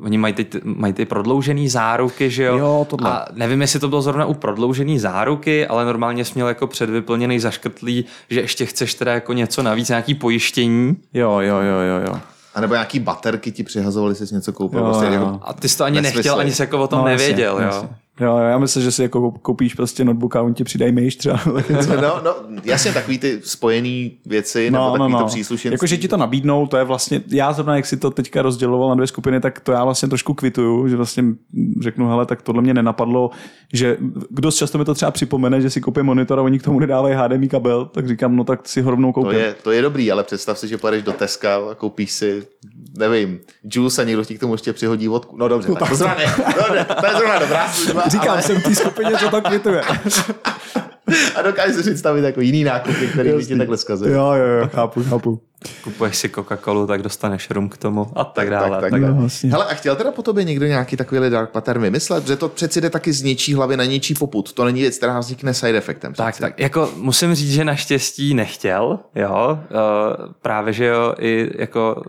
Speaker 5: Oni mají, teď, mají ty prodloužený záruky, že jo?
Speaker 2: Jo, tohle.
Speaker 5: A nevím, jestli to bylo zrovna u prodloužený záruky, ale normálně jsi měl jako předvyplněný zaškrtlý, že ještě chceš teda jako něco navíc, nějaký pojištění.
Speaker 2: Jo, jo, jo, jo, jo.
Speaker 4: A nebo nějaký baterky ti přihazovali, jsi něco koupil.
Speaker 2: Jo,
Speaker 4: prostě
Speaker 2: jo.
Speaker 4: jako,
Speaker 5: A ty jsi to ani
Speaker 4: Nesmysly.
Speaker 5: nechtěl, ani se jako o tom
Speaker 2: No, jasně,
Speaker 5: nevěděl, jo?
Speaker 2: jasně. Jo, já myslím, že si jako koupíš prostě notebook a on ti přidají myš třeba. (laughs)
Speaker 4: no, no, jasně, takový ty spojený věci, nebo
Speaker 2: No, no,
Speaker 4: takový to
Speaker 2: no.
Speaker 4: příslušenství.
Speaker 2: Jako, že ti to nabídnou, to je vlastně, já zrovna, jak si to teďka rozděloval na dvě skupiny, tak to já vlastně trošku kvituju, že vlastně řeknu, hele, tak tohle mě nenapadlo, že dost často mi to třeba připomene, že si koupím monitor a oni k tomu nedávají HDMI kabel, tak říkám, no tak si ho rovnou
Speaker 4: To
Speaker 2: koupím.
Speaker 4: je, to je dobrý, ale představ si, že pojedeš do Teska a koupíš si, nevím, juice a někdo ti k tomu ještě přihodí vodku. No dobře, tak to, zrovna, ne, dobře, to je zrovna dobrá služba,
Speaker 2: Říkám,
Speaker 4: ale,
Speaker 2: jsem v té skupině, co to kvituje.
Speaker 4: a dokážeš si představit jako jiný nákupy, který ti
Speaker 2: Jasný.
Speaker 4: takhle zkazuje.
Speaker 2: Jo, jo, jo, chápu, chápu.
Speaker 5: Kupuješ si Coca-Colu, tak dostaneš rum k tomu a tak dále.
Speaker 4: tak,
Speaker 5: Tak,
Speaker 4: tak.
Speaker 5: tak,
Speaker 2: No, vlastně.
Speaker 4: Hele, a chtěl teda po tobě někdo nějaký takový dark pattern vymyslet? Že to přeci jde taky z něčí hlavy na něčí poput. To není věc, která vznikne side efektem.
Speaker 5: tak,
Speaker 4: přeci.
Speaker 5: tak, jako musím říct, že naštěstí nechtěl, jo, uh, právě, že jo, i jako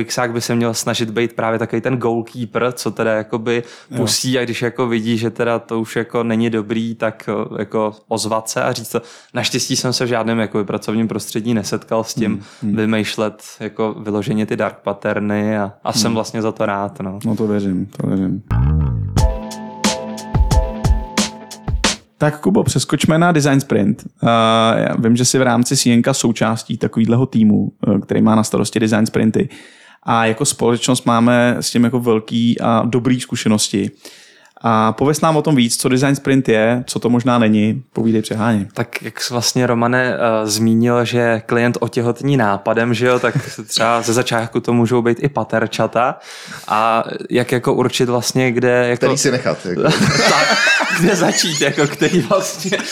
Speaker 5: UXák by se měl snažit být právě takový ten goalkeeper, co teda jakoby pustí a když jako vidí, že teda to už jako není dobrý, tak uh, jako ozvat se a říct to. Naštěstí jsem se v žádném jako pracovním prostředí nesetkal s tím vymýšlet jako vyloženě ty dark patterny a, a jsem vlastně za to rád, no.
Speaker 2: No to věřím, to věřím. Tak Kubo, přeskočme na Design Sprint. Uh, já vím, že jsi v rámci Sienka součástí takovýhleho týmu, uh, který má na starosti Design Sprinty. A jako společnost máme s tím jako velký a dobrý zkušenosti. A pověs nám o tom víc, co Design Sprint je, co to možná není, povídej přeháně.
Speaker 5: Tak jak jsi vlastně Romane uh, zmínil, že klient otěhotní nápadem, že jo, tak třeba ze začátku to můžou být i paterčata a jak jako určit vlastně, kde jako...
Speaker 4: Který si nechat. Jako. (laughs)
Speaker 5: tak, kde začít, jako který vlastně (laughs)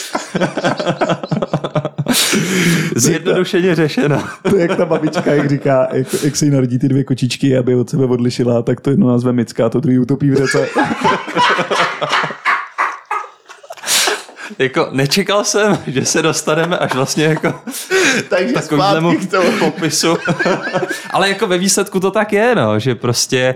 Speaker 5: zjednodušeně řešeno.
Speaker 2: To je jak ta babička, jak říká, jak, jak se jí narodí ty dvě kočičky, aby od sebe odlišila, tak to jedno nazve Micka a to druhý utopí v řece. (laughs) (laughs)
Speaker 5: jako nečekal jsem, že se dostaneme až vlastně jako
Speaker 4: Takže
Speaker 5: takovému
Speaker 4: k tomu. (laughs)
Speaker 5: popisu. (laughs) Ale jako ve výsledku to tak je, no, že prostě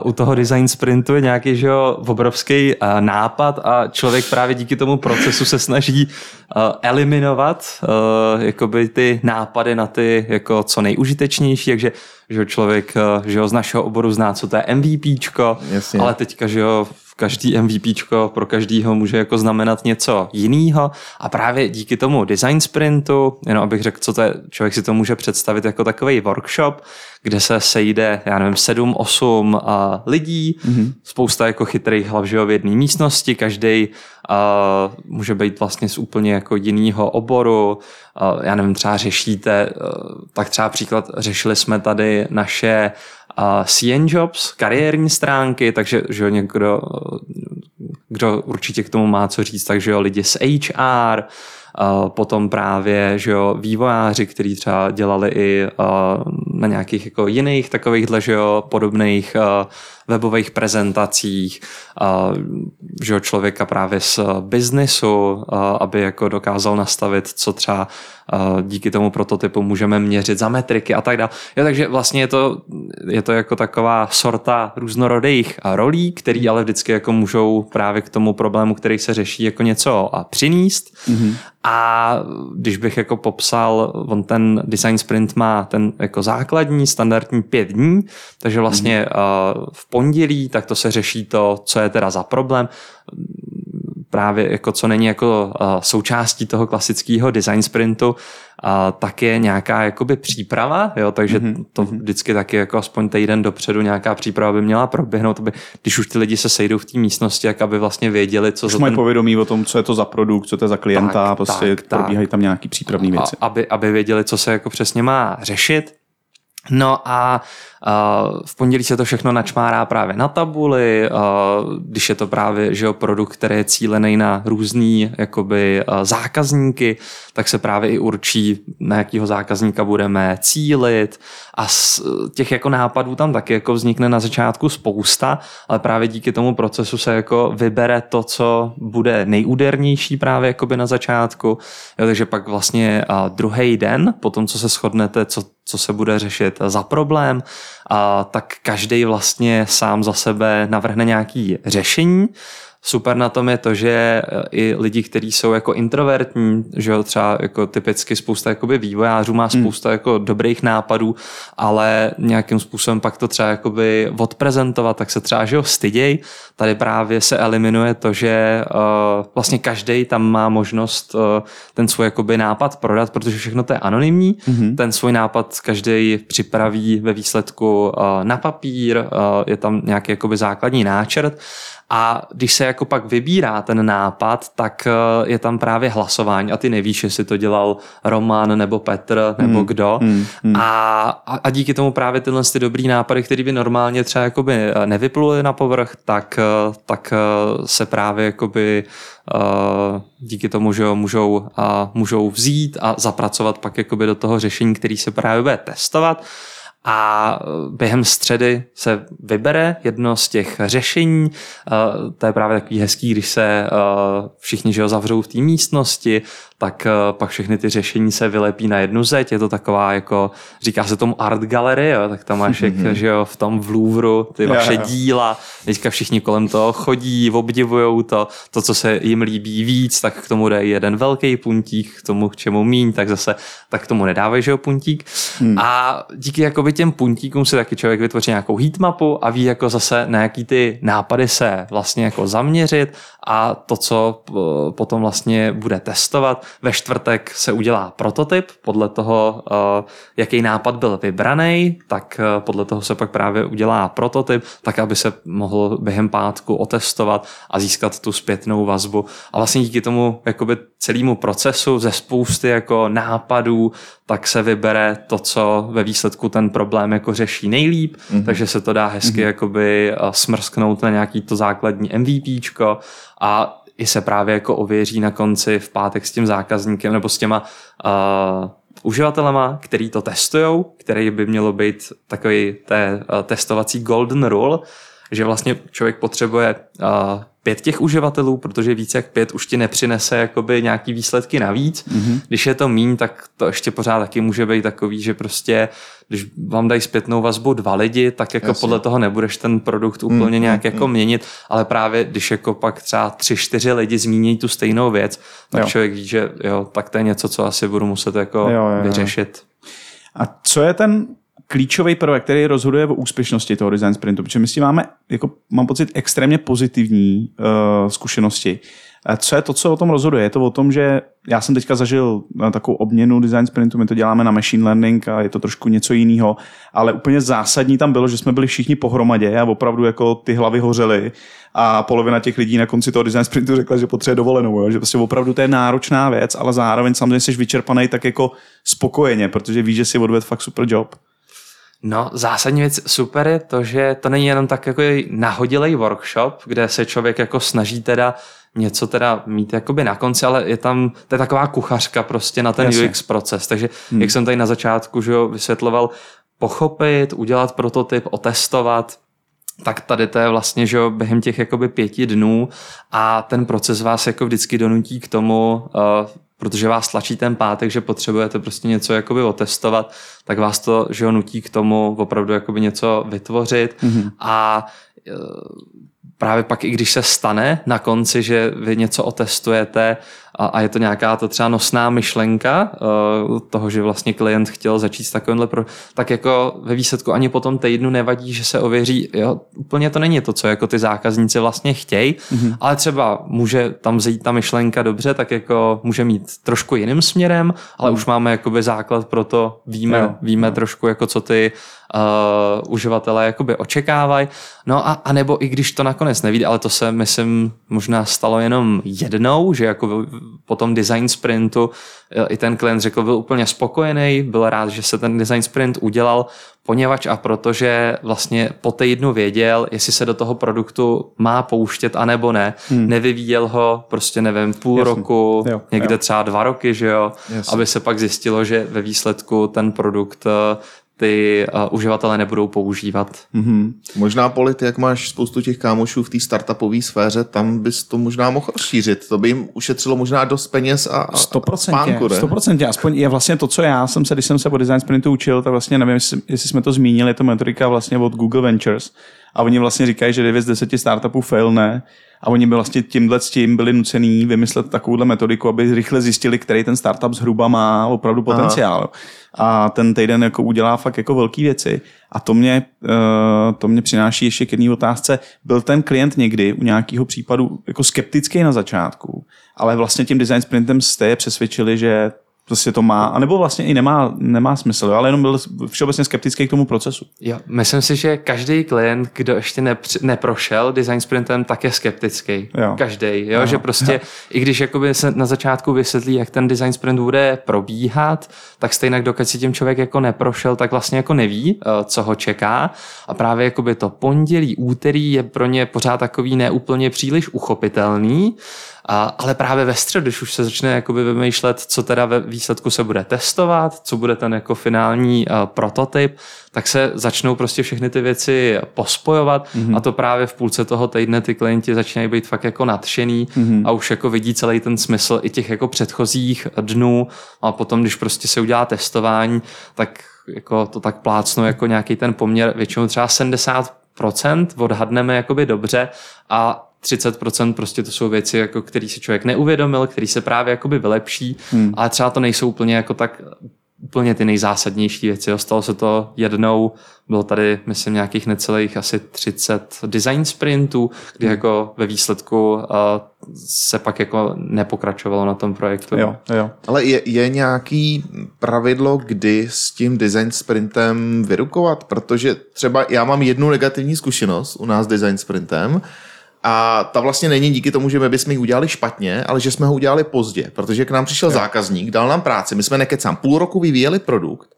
Speaker 5: uh, u toho design sprintu je nějaký že jo, obrovský uh, nápad a člověk právě díky tomu procesu se snaží uh, eliminovat uh, jakoby ty nápady na ty jako co nejužitečnější, takže že člověk uh, že jo, z našeho oboru zná, co to je MVPčko,
Speaker 4: Jasně.
Speaker 5: ale teďka, že jo, každý MVPčko pro každýho může jako znamenat něco jiného a právě díky tomu design sprintu, jenom abych řekl, co to je, člověk si to může představit jako takový workshop, kde se sejde, já nevím, 7, 8 uh, lidí, mm-hmm. spousta jako chytrých hlav v jedné místnosti, každý uh, může být vlastně z úplně jako jiného oboru, uh, já nevím, třeba řešíte, uh, tak třeba příklad, řešili jsme tady naše CN Jobs, kariérní stránky, takže že jo, někdo, kdo určitě k tomu má co říct, takže jo, lidi z HR, potom právě že jo, vývojáři, kteří třeba dělali i na nějakých jako jiných takovýchhle že jo, podobných uh, webových prezentacích, uh, že jo, člověka právě z biznesu, uh, aby jako dokázal nastavit, co třeba uh, díky tomu prototypu můžeme měřit za metriky a tak dále. Jo, takže vlastně je to, je to jako taková sorta různorodých rolí, který ale vždycky jako můžou právě k tomu problému, který se řeší, jako něco a přinést. Mm-hmm. A když bych jako popsal, on ten design sprint má ten jako základní standardní pět dní, takže vlastně mm-hmm. v pondělí, tak to se řeší to, co je teda za problém právě jako co není jako součástí toho klasického design sprintu, tak je nějaká jakoby příprava, jo, takže mm-hmm. to vždycky taky jako aspoň týden dopředu nějaká příprava by měla proběhnout, aby, když už ty lidi se sejdou v té místnosti, jak aby vlastně věděli, co
Speaker 2: Už
Speaker 5: za
Speaker 2: mají
Speaker 5: ten
Speaker 2: povědomí o tom, co je to za produkt, co to je za klienta,
Speaker 5: Tak,
Speaker 2: prostě
Speaker 5: tak, tak.
Speaker 2: probíhají tam nějaký přípravné věci.
Speaker 5: A, aby, aby věděli, co se jako přesně má řešit. No a v pondělí se to všechno načmárá právě na tabuli, uh, když je to právě že jo, produkt, který je cílený na různý jakoby, uh, zákazníky, tak se právě i určí, na jakého zákazníka budeme cílit. A z těch jako nápadů tam taky jako vznikne na začátku spousta, ale právě díky tomu procesu se jako vybere to, co bude nejúdernější právě jakoby na začátku, jo, takže pak vlastně uh, druhý den, po tom, co se shodnete, co, co se bude řešit za problém, a tak každý vlastně sám za sebe navrhne nějaký řešení. Super na tom je to, že i lidi, kteří jsou jako introvertní, že jo, třeba jako typicky spousta jakoby vývojářů má spousta jako dobrých nápadů, ale nějakým způsobem pak to třeba jakoby odprezentovat, tak se třeba, že jo, styděj. Tady právě se eliminuje to, že uh, vlastně každý tam má možnost uh, ten svůj jakoby nápad prodat, protože všechno to je anonymní. Mm-hmm. Ten svůj nápad každý připraví ve výsledku uh, na papír, uh, je tam nějaký jakoby základní náčrt a když se jako pak vybírá ten nápad, tak eh, je tam právě hlasování a ty nevíš, jestli to dělal Roman nebo Petr nebo hmm. kdo. Hmm. Hmm. A, a díky tomu právě tyhle ty dobrý nápady, které by normálně třeba jakoby eh, nevypluly na povrch, tak, eh, tak se právě jakoby díky tomu, že ho můžou, můžou vzít a zapracovat pak jakoby do toho řešení, který se právě bude testovat a během středy se vybere jedno z těch řešení. To je právě takový hezký, když se všichni že ho zavřou v té místnosti, tak eh, pak všechny ty řešení se vylepí na jednu zeď, je to taková jako, říká se tomu art gallery, jo, tak tam máš jak, že jo, v tom v Louvru ty vaše
Speaker 2: jo.
Speaker 5: díla, teďka všichni kolem toho chodí, obdivujou to, to, co se jim líbí víc, tak k tomu jde jeden velký puntík, k tomu, k čemu míň, tak zase tak k tomu nedávají, že jo, puntík. Hmm. A díky jakoby těm puntíkům si taky člověk vytvoří nějakou heatmapu a ví jako zase na jaký ty nápady se vlastně jako zaměřit a to, co p- potom vlastně bude testovat. Ve čtvrtek se udělá prototyp podle toho, eh, jaký nápad byl vybraný, tak eh, podle toho se pak právě udělá prototyp, tak aby se mohl během pátku otestovat a získat tu zpětnou vazbu. A vlastně díky tomu jakoby celému procesu ze spousty jako nápadů, tak se vybere to, co ve výsledku ten problém jako řeší nejlíp, mm-hmm. takže se to dá hezky mm-hmm. jakoby eh, smrsknout na nějaký to základní MVPčko a i se právě jako ověří na konci v pátek s tím zákazníkem nebo s těma uh, uživatelema, který to testujou, který by mělo být takový té uh, testovací golden rule, že vlastně člověk potřebuje uh, pět těch uživatelů, protože víc jak pět už ti nepřinese jakoby nějaký výsledky navíc. Mm-hmm. Když je to míň, tak to ještě pořád taky může být takový, že prostě když vám dají zpětnou vazbu dva lidi, tak jako
Speaker 4: Jasně.
Speaker 5: podle toho nebudeš ten produkt úplně mm, nějak mm, jako měnit, ale právě když jako pak třeba tři, čtyři lidi zmíní tu stejnou věc, tak
Speaker 2: Jo.
Speaker 5: člověk ví, že jo, tak to je něco, co asi budu muset jako
Speaker 2: Jo, jo, jo.
Speaker 5: vyřešit.
Speaker 2: A co je ten klíčový prvek, který rozhoduje o úspěšnosti toho design sprintu? Protože my s tím máme, jako, mám pocit, extrémně pozitivní uh, zkušenosti. A Co je to, co o tom rozhoduje? Je to o tom, že já jsem teďka zažil eh, takovou obměnu design sprintu, my to děláme na machine learning a je to trošku něco jiného, ale úplně zásadní tam bylo, že jsme byli všichni pohromadě a opravdu jako ty hlavy hořely a polovina těch lidí na konci toho design sprintu řekla, že potřebuje dovolenou, jo? že prostě opravdu to je náročná věc, ale zároveň samozřejmě jsi vyčerpaný tak jako spokojeně, protože víš, že si odvedl fakt super job.
Speaker 5: No, zásadní věc super je to, že to není jenom tak jako nahodilej workshop, kde se člověk jako snaží teda něco teda mít jakoby na konci, ale je tam, to je taková kuchařka prostě na ten
Speaker 2: Jasně.
Speaker 5: UX proces. Takže hmm. jak jsem tady na začátku že jo, vysvětloval, pochopit, udělat prototyp, otestovat, tak tady to je vlastně, že jo, během těch jakoby pěti dnů a ten proces vás jako vždycky donutí k tomu, uh, protože vás tlačí ten pátek, že potřebujete prostě něco jakoby otestovat, tak vás to, že jo, nutí k tomu opravdu jakoby něco vytvořit mm-hmm. a uh, právě pak i když se stane na konci, že vy něco otestujete a, a je to nějaká to třeba nosná myšlenka uh, toho, že vlastně klient chtěl začít s takovýmhle, pro, tak jako ve výsledku ani po tom týdnu nevadí, že se ověří, jo, úplně to není to, co jako ty zákazníci vlastně chtějí, mm-hmm. ale třeba může tam zejít ta myšlenka dobře, tak jako může mít trošku jiným směrem, ale už máme jakoby základ pro to, víme,
Speaker 2: Jo,
Speaker 5: víme trošku jako co ty uh, uživatelé jakoby očekávají. No a, a nebo i když to nakonec nevíde, ale to se myslím možná stalo jenom jednou, že jako po tom design sprintu eh, i ten klient řekl, byl úplně spokojený, byl rád, že se ten design sprint udělal, poněvadž a protože vlastně po týdnu věděl, jestli se do toho produktu má pouštět a nebo ne. Hmm. Nevyvíjel ho prostě nevím, půl
Speaker 2: Jasně.
Speaker 5: roku,
Speaker 2: Jo,
Speaker 5: někde
Speaker 2: jo.
Speaker 5: třeba dva roky, že jo,
Speaker 4: Jasně.
Speaker 5: aby se pak zjistilo, že ve výsledku ten produkt eh, ty uh, uživatelé nebudou používat.
Speaker 2: Mm-hmm.
Speaker 4: Možná Polit, jak máš spoustu těch kámošů v té startupové sféře, tam bys to možná mohl rozšířit. To by jim ušetřilo možná dost peněz a, a
Speaker 2: Stoprocentně,
Speaker 4: spánku, ne?
Speaker 2: stoprocentně. Aspoň je vlastně to, co já jsem se, když jsem se o design sprintu učil, tak vlastně nevím, jestli, jestli jsme to zmínili, je to metodika vlastně od Google Ventures. A oni vlastně říkají, že 9 z 10 startupů failne a oni by vlastně tímhle s tím byli nucený vymyslet takovouhle metodiku, aby rychle zjistili, který ten startup zhruba má opravdu potenciál. A ten týden jako udělá fakt jako velké věci. A to mě, eh, to mě přináší ještě k jedné otázce. Byl ten klient někdy u nějakého případu jako skeptický na začátku, ale vlastně tím design sprintem jste je přesvědčili, že prostě to má, anebo vlastně i nemá, nemá smysl, jo, ale jenom byl všeobecně skeptický k tomu procesu.
Speaker 5: Jo, myslím si, že každý klient, kdo ještě nepři- neprošel design sprintem, tak je skeptický.
Speaker 2: Jo.
Speaker 5: Každý, jo,
Speaker 2: Aha.
Speaker 5: že prostě, i když jakoby se na začátku vysvětlí, jak ten design sprint bude probíhat, tak stejně dokud si tím člověk jako neprošel, tak vlastně jako neví, eh, co ho čeká. A právě jakoby to pondělí, úterý je pro ně pořád takový neúplně příliš uchopitelný, a, ale právě ve středu, když už se začne jakoby vymýšlet, co teda ve výsledku se bude testovat, co bude ten jako finální uh, prototyp, tak se začnou prostě všechny ty věci pospojovat mm-hmm. a to právě v půlce toho týdne ty klienti začínají být fakt jako nadšený mm-hmm. a už jako vidí celý ten smysl i těch jako předchozích dnů a potom, když prostě se udělá testování, tak jako to tak plácnou jako nějaký ten poměr, většinou třeba 70% odhadneme jakoby dobře a 30% prostě to jsou věci, jako, které si člověk neuvědomil, který se právě jakoby vylepší, hmm. ale třeba to nejsou úplně jako tak úplně ty nejzásadnější věci. Stalo se to jednou, bylo tady, myslím, nějakých necelých asi 30 design sprintů, kdy hmm. jako ve výsledku uh, se pak jako nepokračovalo na tom projektu.
Speaker 2: Jo, jo.
Speaker 4: Ale je, je nějaký pravidlo, kdy s tím design sprintem vyrukovat? Protože třeba já mám jednu negativní zkušenost u nás s design sprintem, a ta vlastně není díky tomu, že my bychom ji udělali špatně, ale že jsme ho udělali pozdě, protože k nám přišel jo. zákazník, dal nám práci, my jsme nekecám, půl roku vyvíjeli produkt,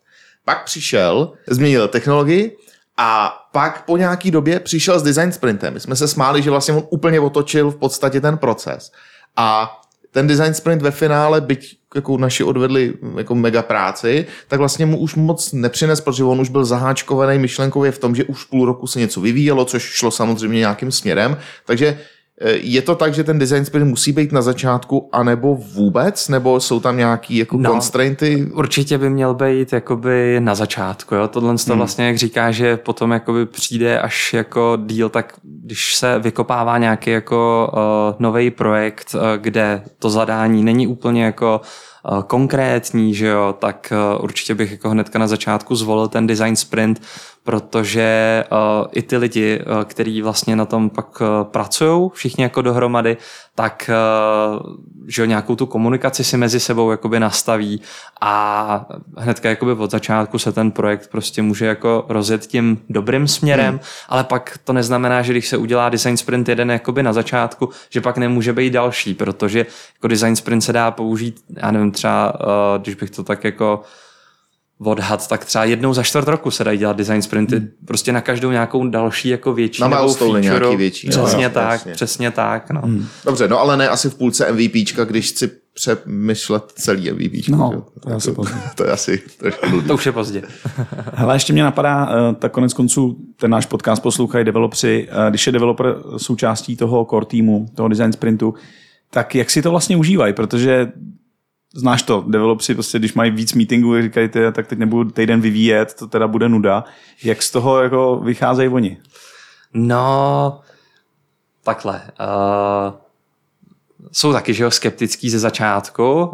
Speaker 4: pak přišel, změnil technologii a pak po nějaký době přišel s design sprintem. My jsme se smáli, že vlastně on úplně otočil v podstatě ten proces. A ten design sprint ve finále, byť jako naši odvedli jako mega práci, tak vlastně mu už moc nepřines, protože on už byl zaháčkovaný myšlenkově v tom, že už půl roku se něco vyvíjelo, což šlo samozřejmě nějakým směrem. Takže je to tak, že ten design sprint musí být na začátku, anebo vůbec, nebo jsou tam nějaký jako no, constrainty?
Speaker 5: Určitě by měl být jakoby na začátku. Jo? Tohle to hmm. vlastně, jak říká, že potom jakoby přijde až jako díl, tak když se vykopává nějaký jako uh, eh, nový projekt, uh, kde to zadání není úplně jako uh, konkrétní, že jo, tak uh, určitě bych jako hnedka na začátku zvolil ten design sprint, protože uh, i ty lidi, uh, kteří vlastně na tom pak uh, pracují, všichni jako dohromady, tak uh, že nějakou tu komunikaci si mezi sebou jakoby nastaví a hnedka jakoby od začátku se ten projekt prostě může jako rozjet tím dobrým směrem, hmm. ale pak to neznamená, že když se udělá design sprint jeden jakoby na začátku, že pak nemůže být další, protože jako design sprint se dá použít, já nevím, třeba uh, když bych to tak jako odhad, tak třeba jednou za čtvrt roku se dají dělat design sprinty hmm. prostě na každou nějakou další jako větší
Speaker 4: na milestone nějaký větší.
Speaker 5: Přesně jo, tak, jasně. přesně tak. No. Hmm.
Speaker 4: Dobře, no ale ne asi v půlce MVPčka, když chci přemýšlet celý MVP.
Speaker 2: No, to, je asi pozdě.
Speaker 4: To je asi
Speaker 5: to, to už je pozdě. (laughs)
Speaker 2: Hele, ještě mě napadá, eh, tak konec konců ten náš podcast poslouchají developři, eh, když je developer součástí toho core týmu, toho design sprintu, tak jak si to vlastně užívají, protože znáš to, developři prostě, když mají víc meetingů, říkají, ty, tak teď nebudu týden vyvíjet, to teda bude nuda. Jak z toho jako vycházejí oni?
Speaker 5: No, takhle. Uh, jsou taky, že jo, skeptický ze začátku. Uh,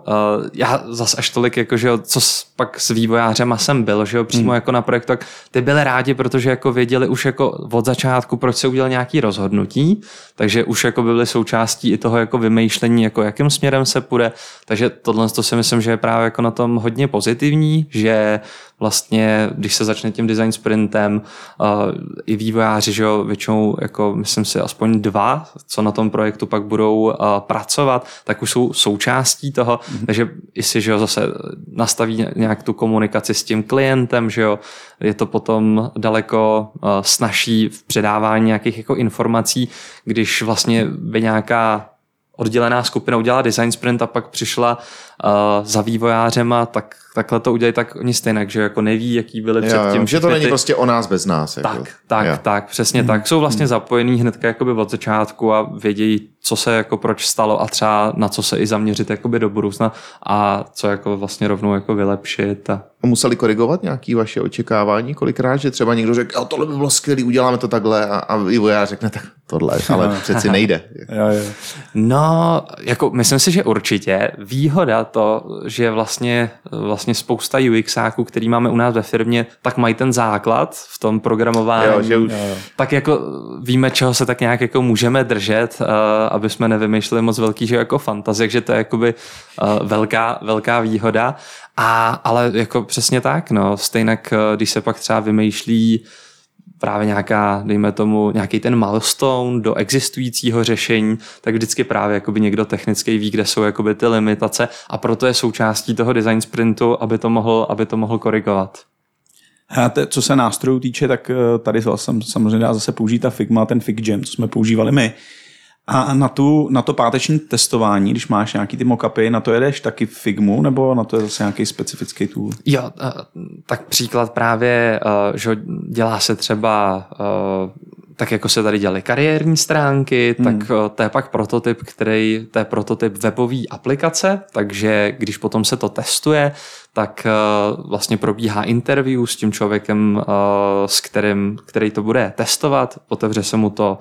Speaker 5: já zas až tolik, jako, že jo, co pak s vývojářema jsem byl, že jo, přímo hmm. jako na projektu, tak ty byli rádi, protože jako věděli už jako od začátku, proč se udělal nějaký rozhodnutí, takže už jako byli součástí i toho jako vymýšlení, jako jakým směrem se půjde, takže tohle to si myslím, že je právě jako na tom hodně pozitivní, že vlastně, když se začne tím design sprintem, uh, i vývojáři, že jo, většinou, jako myslím si, aspoň dva, co na tom projektu pak budou uh, pracovat, tak už jsou součástí toho, mm-hmm. takže jestli, že jo, zase nastaví nějak tu komunikaci s tím klientem, že jo, je to potom daleko uh, snažší v předávání nějakých jako informací, když vlastně by nějaká oddělená skupina udělala design sprint a pak přišla uh, za vývojářema, tak takhle to udělají tak oni stejně, že jako neví, jaký byly předtím.
Speaker 4: Že to není ty... prostě o nás bez nás.
Speaker 5: Jako. Tak, tak, jo. tak, přesně hmm. tak. Jsou vlastně hmm. zapojení hnedka jakoby od začátku a vědějí, co se jako proč stalo a třeba na co se i zaměřit jakoby do budoucna a co jako vlastně rovnou jako vylepšit. A...
Speaker 4: a museli korigovat nějaké vaše očekávání kolikrát, že třeba někdo řekl, tohle by bylo skvělé, uděláme to takhle a, a vývojář řekne, tak tohle, ale (laughs) přeci nejde.
Speaker 2: jo, jo.
Speaker 5: No, jako myslím si, že určitě výhoda to, že vlastně, vlastně spousta UXáků, který máme u nás ve firmě, tak mají ten základ v tom programování.
Speaker 4: Jo, že už...
Speaker 5: Tak jako víme, čeho se tak nějak jako můžeme držet, uh, aby jsme nevymýšleli moc velký, že jako fantazie, že to je jakoby uh, velká, velká výhoda. A, ale jako přesně tak, no. Stejně, když se pak třeba vymýšlí právě nějaká, dejme tomu, nějaký ten milestone do existujícího řešení, tak vždycky právě jakoby někdo technický ví, kde jsou jakoby ty limitace a proto je součástí toho design sprintu, aby to mohl, aby to mohl korigovat.
Speaker 2: Te, co se nástrojů týče, tak eh, tady jsem samozřejmě dá zase použít ta Figma, ten FigJam, co jsme používali my. A na, tu, na to páteční testování, když máš nějaký ty mockupy, na to jedeš taky Figmu, nebo na to je zase nějaký specifický tool?
Speaker 5: Jo, eh, tak příklad právě, eh, že dělá se třeba eh, tak jako se tady dělaly kariérní stránky, hmm. tak to je pak prototyp, který, to je prototyp webové aplikace, takže když potom se to testuje, tak vlastně probíhá interview s tím člověkem, s kterým, který to bude testovat, otevře se mu to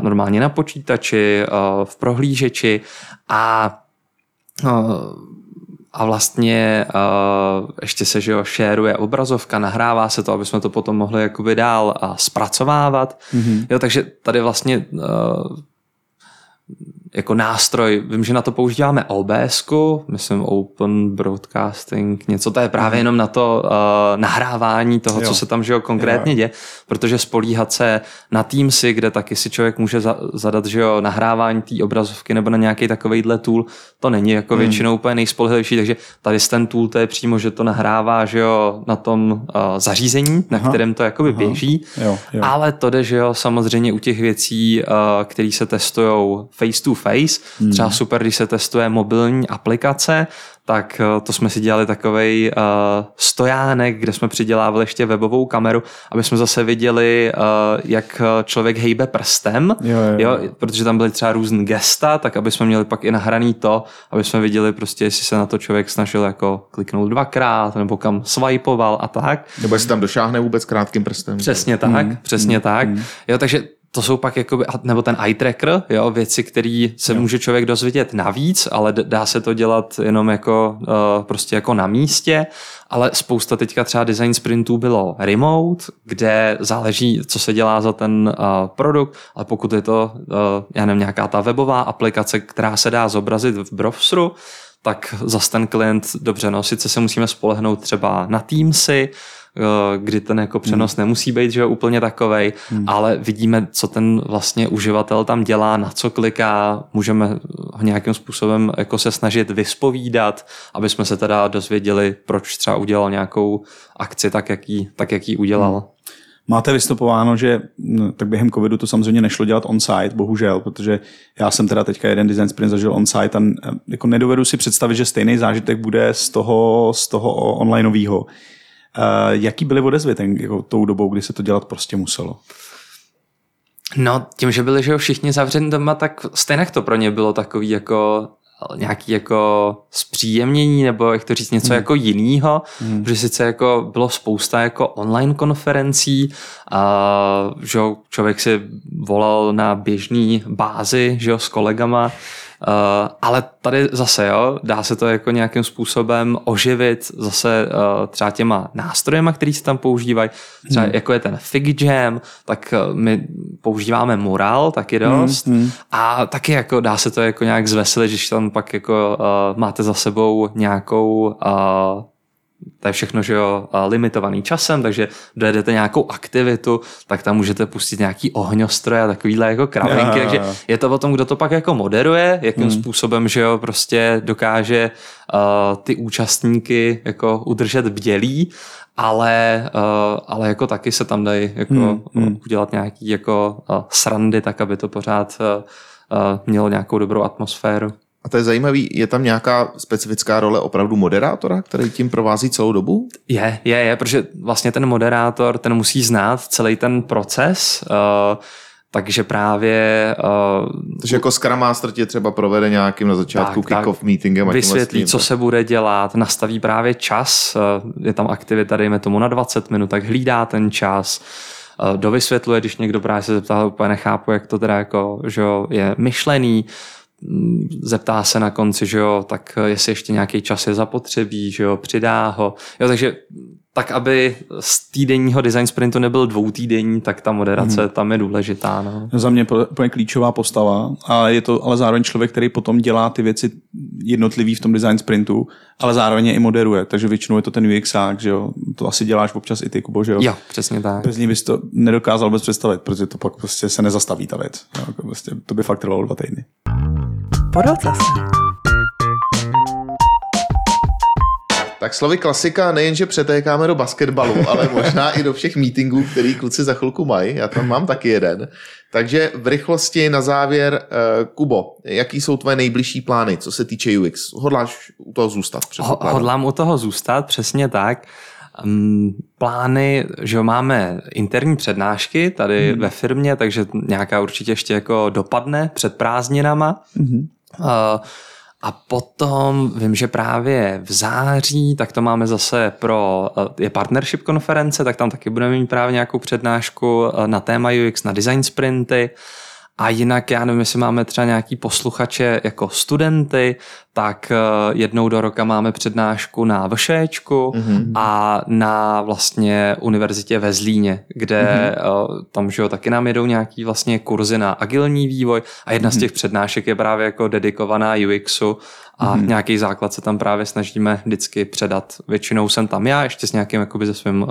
Speaker 5: normálně na počítači, v prohlížeči a a vlastně uh, ještě se že jo, šéruje obrazovka, nahrává se to, aby jsme to potom mohli jakoby dál uh, zpracovávat. Mm-hmm. Jo, takže tady vlastně uh, jako nástroj, vím, že na to používáme OBS, myslím Open Broadcasting, něco, to je právě jenom na to uh, nahrávání toho, jo. co se tam že jo, konkrétně jo. děje, protože spolíhat se na Teamsy, kde taky si člověk může za, zadat že jo, nahrávání té obrazovky nebo na nějaký takovýhle tool, to není jako hmm. většinou úplně nejspolehlivější, takže tady ten tool to je přímo, že to nahrává že jo, na tom uh, zařízení, na Aha. kterém to jakoby Aha. běží, jo, jo. ale to jde, že jo, samozřejmě u těch věcí, uh, které se testují face to face. Hmm. Třeba super, když se testuje mobilní aplikace, tak eh, to jsme si dělali takový uh, eh, stojánek, kde jsme přidělávali ještě webovou kameru, aby jsme zase viděli, uh, jak člověk hejbe prstem, jo, jo, jo. jo, protože tam byly třeba různé gesta, tak aby jsme měli pak i nahraný to, aby jsme viděli prostě, jestli se na to člověk snažil jako kliknout dvakrát, nebo kam swipeoval a tak.
Speaker 4: Nebo jestli tam došáhne vůbec krátkým prstem.
Speaker 5: Přesně tak, mm, přesně mm, tak. Mm. Jo, takže to jsou pak jakoby, nebo ten eye tracker, jo, věci, které se jo. může člověk dozvědět navíc, ale dá se to dělat jenom jako uh, prostě jako na místě, ale spousta teďka třeba design sprintů bylo remote, kde záleží, co se dělá za ten uh, produkt, ale pokud je to, uh, já nevím, nějaká ta webová aplikace, která se dá zobrazit v browseru, tak zase ten klient, dobře, no, sice se musíme spolehnout třeba na Teamsy, kdy ten jako přenos hmm. nemusí být že úplně takovej, hmm. ale vidíme, co ten vlastně uživatel tam dělá, na co kliká, můžeme ho nějakým způsobem jako se snažit vyspovídat, aby jsme se teda dozvěděli, proč třeba udělal nějakou akci tak, jak ji, tak, jak ji udělal. Hmm.
Speaker 2: Máte vystupováno, že no, tak během covidu to samozřejmě nešlo dělat on-site, bohužel, protože já jsem teda teďka jeden design sprint zažil on-site a jako nedovedu si představit, že stejný zážitek bude z toho, z toho onlineového. Uh, jaký byly odezvy ten, jako, tou dobou, kdy se to dělat prostě muselo?
Speaker 5: No, tím, že byli že všichni zavřeni doma, tak stejně to pro ně bylo takový jako nějaký jako zpříjemnění nebo jak to říct něco hmm. jako jinýho, hmm. protože sice jako bylo spousta jako online konferencí a že člověk si volal na běžný bázi že s kolegama ale tady zase, jo, dá se to jako nějakým způsobem oživit zase uh, třeba těma nástrojema, který se tam používají. Třeba hmm. jako je ten Fig Jam, tak uh, my používáme Mural taky hmm, dost. Hmm. A taky jako dá se to jako nějak zvesilit, když tam pak jako uh, máte za sebou nějakou uh, to je všechno, že jo, limitovaný časem, takže dojedete nějakou aktivitu, tak tam můžete pustit nějaký ohňostroje a takovýhle jako kravinky, takže je to o tom, kdo to pak jako moderuje, jakým hmm. způsobem, že jo, prostě dokáže uh, ty účastníky jako udržet bdělí, ale, uh, ale jako taky se tam dají jako hmm. hmm. udělat nějaký jako uh, srandy, tak aby to pořád uh, uh, mělo nějakou dobrou atmosféru.
Speaker 4: A to je zajímavý, je tam nějaká specifická role opravdu moderátora, který tím provází celou dobu?
Speaker 5: Je, je, je, protože vlastně ten moderátor, ten musí znát celý ten proces, uh, takže právě... Uh,
Speaker 4: takže jako Scrum Master tě třeba provede nějakým na začátku kick-off meetingem. A
Speaker 5: vysvětlí, vlastně, co tak. se bude dělat, nastaví právě čas, uh, je tam aktivita, dejme tomu na 20 minut, tak hlídá ten čas, uh, dovysvětluje, když někdo právě se zeptá, úplně nechápu, jak to teda jako, že je myšlený, zeptá se na konci, že jo, tak jestli ještě nějaký čas je zapotřebí, že jo, přidá ho. Jo, takže tak, aby z týdenního design sprintu nebyl dvoutýdenní, tak ta moderace hmm. tam je důležitá. No.
Speaker 2: Za mě úplně klíčová postava a je to ale zároveň člověk, který potom dělá ty věci jednotlivý v tom design sprintu, ale zároveň je i moderuje, takže většinou je to ten UXák, že jo. To asi děláš občas i ty, Kubo, že jo?
Speaker 5: Jo, přesně tak.
Speaker 2: Bez ní bys to nedokázal vůbec představit, protože to pak prostě se nezastaví ta věc. Jo, prostě, to by fakt trvalo dva týdny.
Speaker 1: Podotaz.
Speaker 4: Tak slovy klasika nejenže přetékáme do basketbalu, (laughs) ale možná i do všech meetingů, který kluci za chvilku mají. Já tam mám taky jeden. Takže v rychlosti na závěr, uh, Kubo, jaký jsou tvoje nejbližší plány, co se týče UX? Hodláš u toho zůstat?
Speaker 5: Hodlám u toho zůstat, přesně tak. Um, plány, že jo, máme interní přednášky tady hmm. ve firmě, takže nějaká určitě ještě jako dopadne před prázdninama.
Speaker 2: Mhm.
Speaker 5: Uh, a potom vím, že právě v září, tak to máme zase pro, uh, je partnership konference, tak tam taky budeme mít právě nějakou přednášku uh, na téma UX, na design sprinty. A jinak, já nevím, jestli máme třeba nějaký posluchače jako studenty, tak uh, jednou do roka máme přednášku na VŠEčku mm-hmm. a na vlastně univerzitě ve Zlíně, kde mm-hmm. tam, že jo, taky nám jedou nějaký vlastně kurzy na agilní vývoj a jedna mm-hmm. z těch přednášek je právě jako dedikovaná UXu a mm-hmm. nějaký základ se tam právě snažíme vždycky předat. Většinou jsem tam já, ještě s nějakým jakoby ze, svým, uh,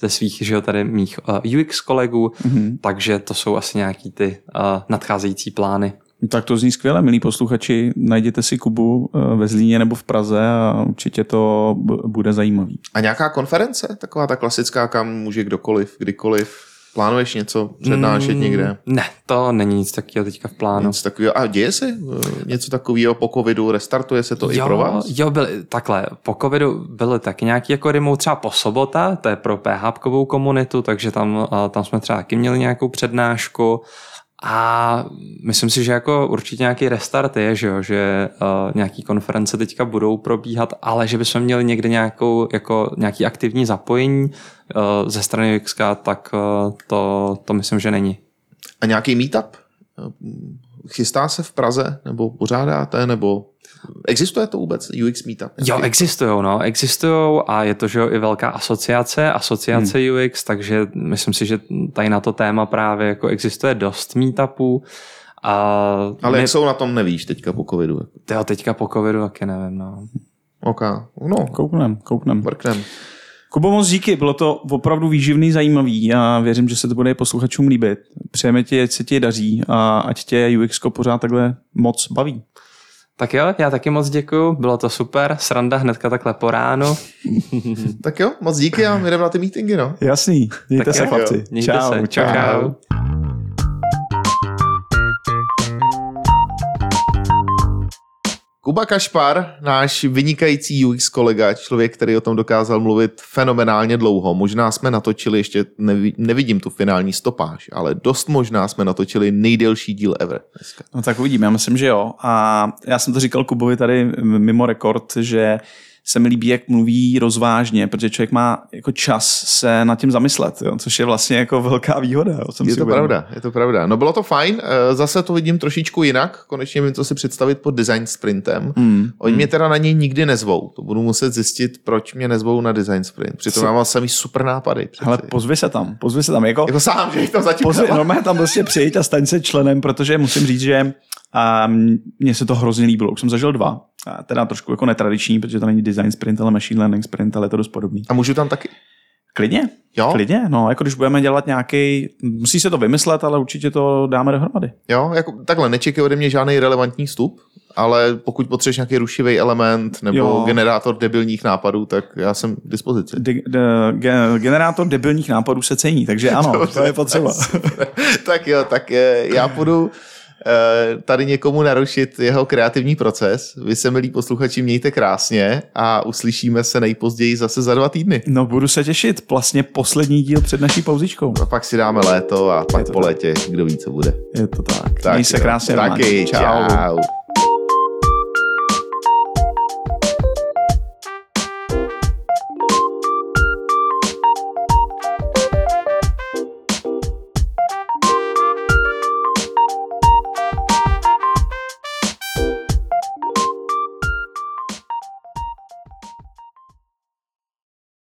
Speaker 5: ze svých, že jo, tady mých uh, UX kolegů, mm-hmm. takže to jsou asi nějaký ty uh, nadcházející plány.
Speaker 2: Tak to zní skvěle, milí posluchači. Najděte si Kubu eh, ve Zlíně nebo v Praze a určitě to bude zajímavý.
Speaker 4: A nějaká konference, taková ta klasická, kam může kdokoliv, kdykoliv? Plánuješ něco přednášet
Speaker 5: Mm,
Speaker 4: někde?
Speaker 5: Ne, to není nic takového teďka v plánu.
Speaker 4: Něco takového. A děje se eh, něco takového po covidu? Restartuje se to i pro vás?
Speaker 5: Jo, byly, takhle, po covidu byly taky nějaký jako remote třeba po sobota, to je pro PHPkovou komunitu, takže tam, a, tam jsme třeba taky měli nějakou přednášku a myslím si, že jako určitě nějaký restart je, že, jo, že uh, nějaký konference teďka budou probíhat, ale že bychom měli někde nějakou, jako nějaký aktivní zapojení uh, ze strany UXK, tak uh, to, to myslím, že není.
Speaker 4: A nějaký meetup? Chystá se v Praze? Nebo pořádáte? Nebo existuje to vůbec? UX meetup?
Speaker 5: Jo, existují, no, existují a je to, že jo, i velká asociace, asociace hmm. UX, takže myslím si, že tady na to téma právě jako existuje dost meetupů. A
Speaker 4: Ale
Speaker 5: my,
Speaker 4: jak jsou na tom, nevíš teďka po covidu.
Speaker 5: tyjo, teďka po covidu taky nevím, no.
Speaker 4: OK, no,
Speaker 2: Kouknem, kouknem.
Speaker 4: mrknem.
Speaker 2: Kubo, moc díky, bylo to opravdu výživný, zajímavý a věřím, že se to bude i posluchačům líbit. Přejeme ti, ať se ti daří a ať tě UX pořád takhle moc baví.
Speaker 5: Tak jo, já taky moc děkuju, bylo to super, sranda hnedka takhle po ránu. (laughs)
Speaker 4: Tak jo, moc díky a my jdeme na ty meetingy, no.
Speaker 2: Jasný, mějte
Speaker 5: Tak
Speaker 2: se
Speaker 5: jo.
Speaker 2: chlapci.
Speaker 5: Mějte
Speaker 2: čau,
Speaker 5: se,
Speaker 2: čau.
Speaker 5: čau.
Speaker 4: Kuba Kašpar, náš vynikající UX kolega, člověk, který o tom dokázal mluvit fenomenálně dlouho. Možná jsme natočili, ještě nevi, nevidím tu finální stopáž, ale dost možná jsme natočili nejdelší díl ever.
Speaker 2: No tak uvidíme, já myslím, že jo. A já jsem to říkal Kubovi tady mimo rekord, že se mi líbí, jak mluví rozvážně, protože člověk má jako čas se nad tím zamyslet, jo, což je vlastně jako velká výhoda. Jo, jsem
Speaker 4: Je
Speaker 2: si
Speaker 4: to
Speaker 2: uvědomil.
Speaker 4: pravda, je to pravda. No bylo to fajn, eh, zase to vidím trošičku jinak, konečně vím, co si představit pod design sprintem.
Speaker 2: Hmm.
Speaker 4: Oni mě teda na něj nikdy nezvou, to budu muset zjistit, proč mě nezvou na design sprint. Přitom mám samý super nápady. Přeci.
Speaker 2: Ale pozvi se tam, pozvi se tam. Jako,
Speaker 4: jako sám, že jich tam zatím
Speaker 2: pozvi, normálně tam prostě přijít a staň se členem, protože musím říct, že a mně se to hrozně líbilo. Už jsem zažil dva. A teda trošku jako netradiční, protože to není design sprint, ale machine learning sprint, ale je to dost podobný.
Speaker 4: A můžu tam taky?
Speaker 2: Klidně,
Speaker 4: Jo?
Speaker 2: klidně. No, jako když budeme dělat nějaký, musí se to vymyslet, ale určitě to dáme dohromady.
Speaker 4: Jo, jako, takhle nečekej ode mě žádný relevantní vstup, ale pokud potřebuješ nějaký rušivý element nebo
Speaker 2: Jo.
Speaker 4: generátor debilních nápadů, tak já jsem k dispozici.
Speaker 2: De, de, ge, generátor debilních nápadů se cení, takže ano, (laughs) to je potřeba.
Speaker 4: tak jo, tak já půjdu (laughs) tady někomu narušit jeho kreativní proces. Vy se, milí posluchači, mějte krásně a uslyšíme se nejpozději zase za dva týdny.
Speaker 2: No budu se těšit, vlastně poslední díl před naší pauzičkou.
Speaker 4: A pak si dáme léto a pak po létě, kdo ví, co bude.
Speaker 2: Je to tak.
Speaker 4: Tak
Speaker 2: Měj se krásně.
Speaker 4: Taky,
Speaker 2: Čau.
Speaker 4: čau.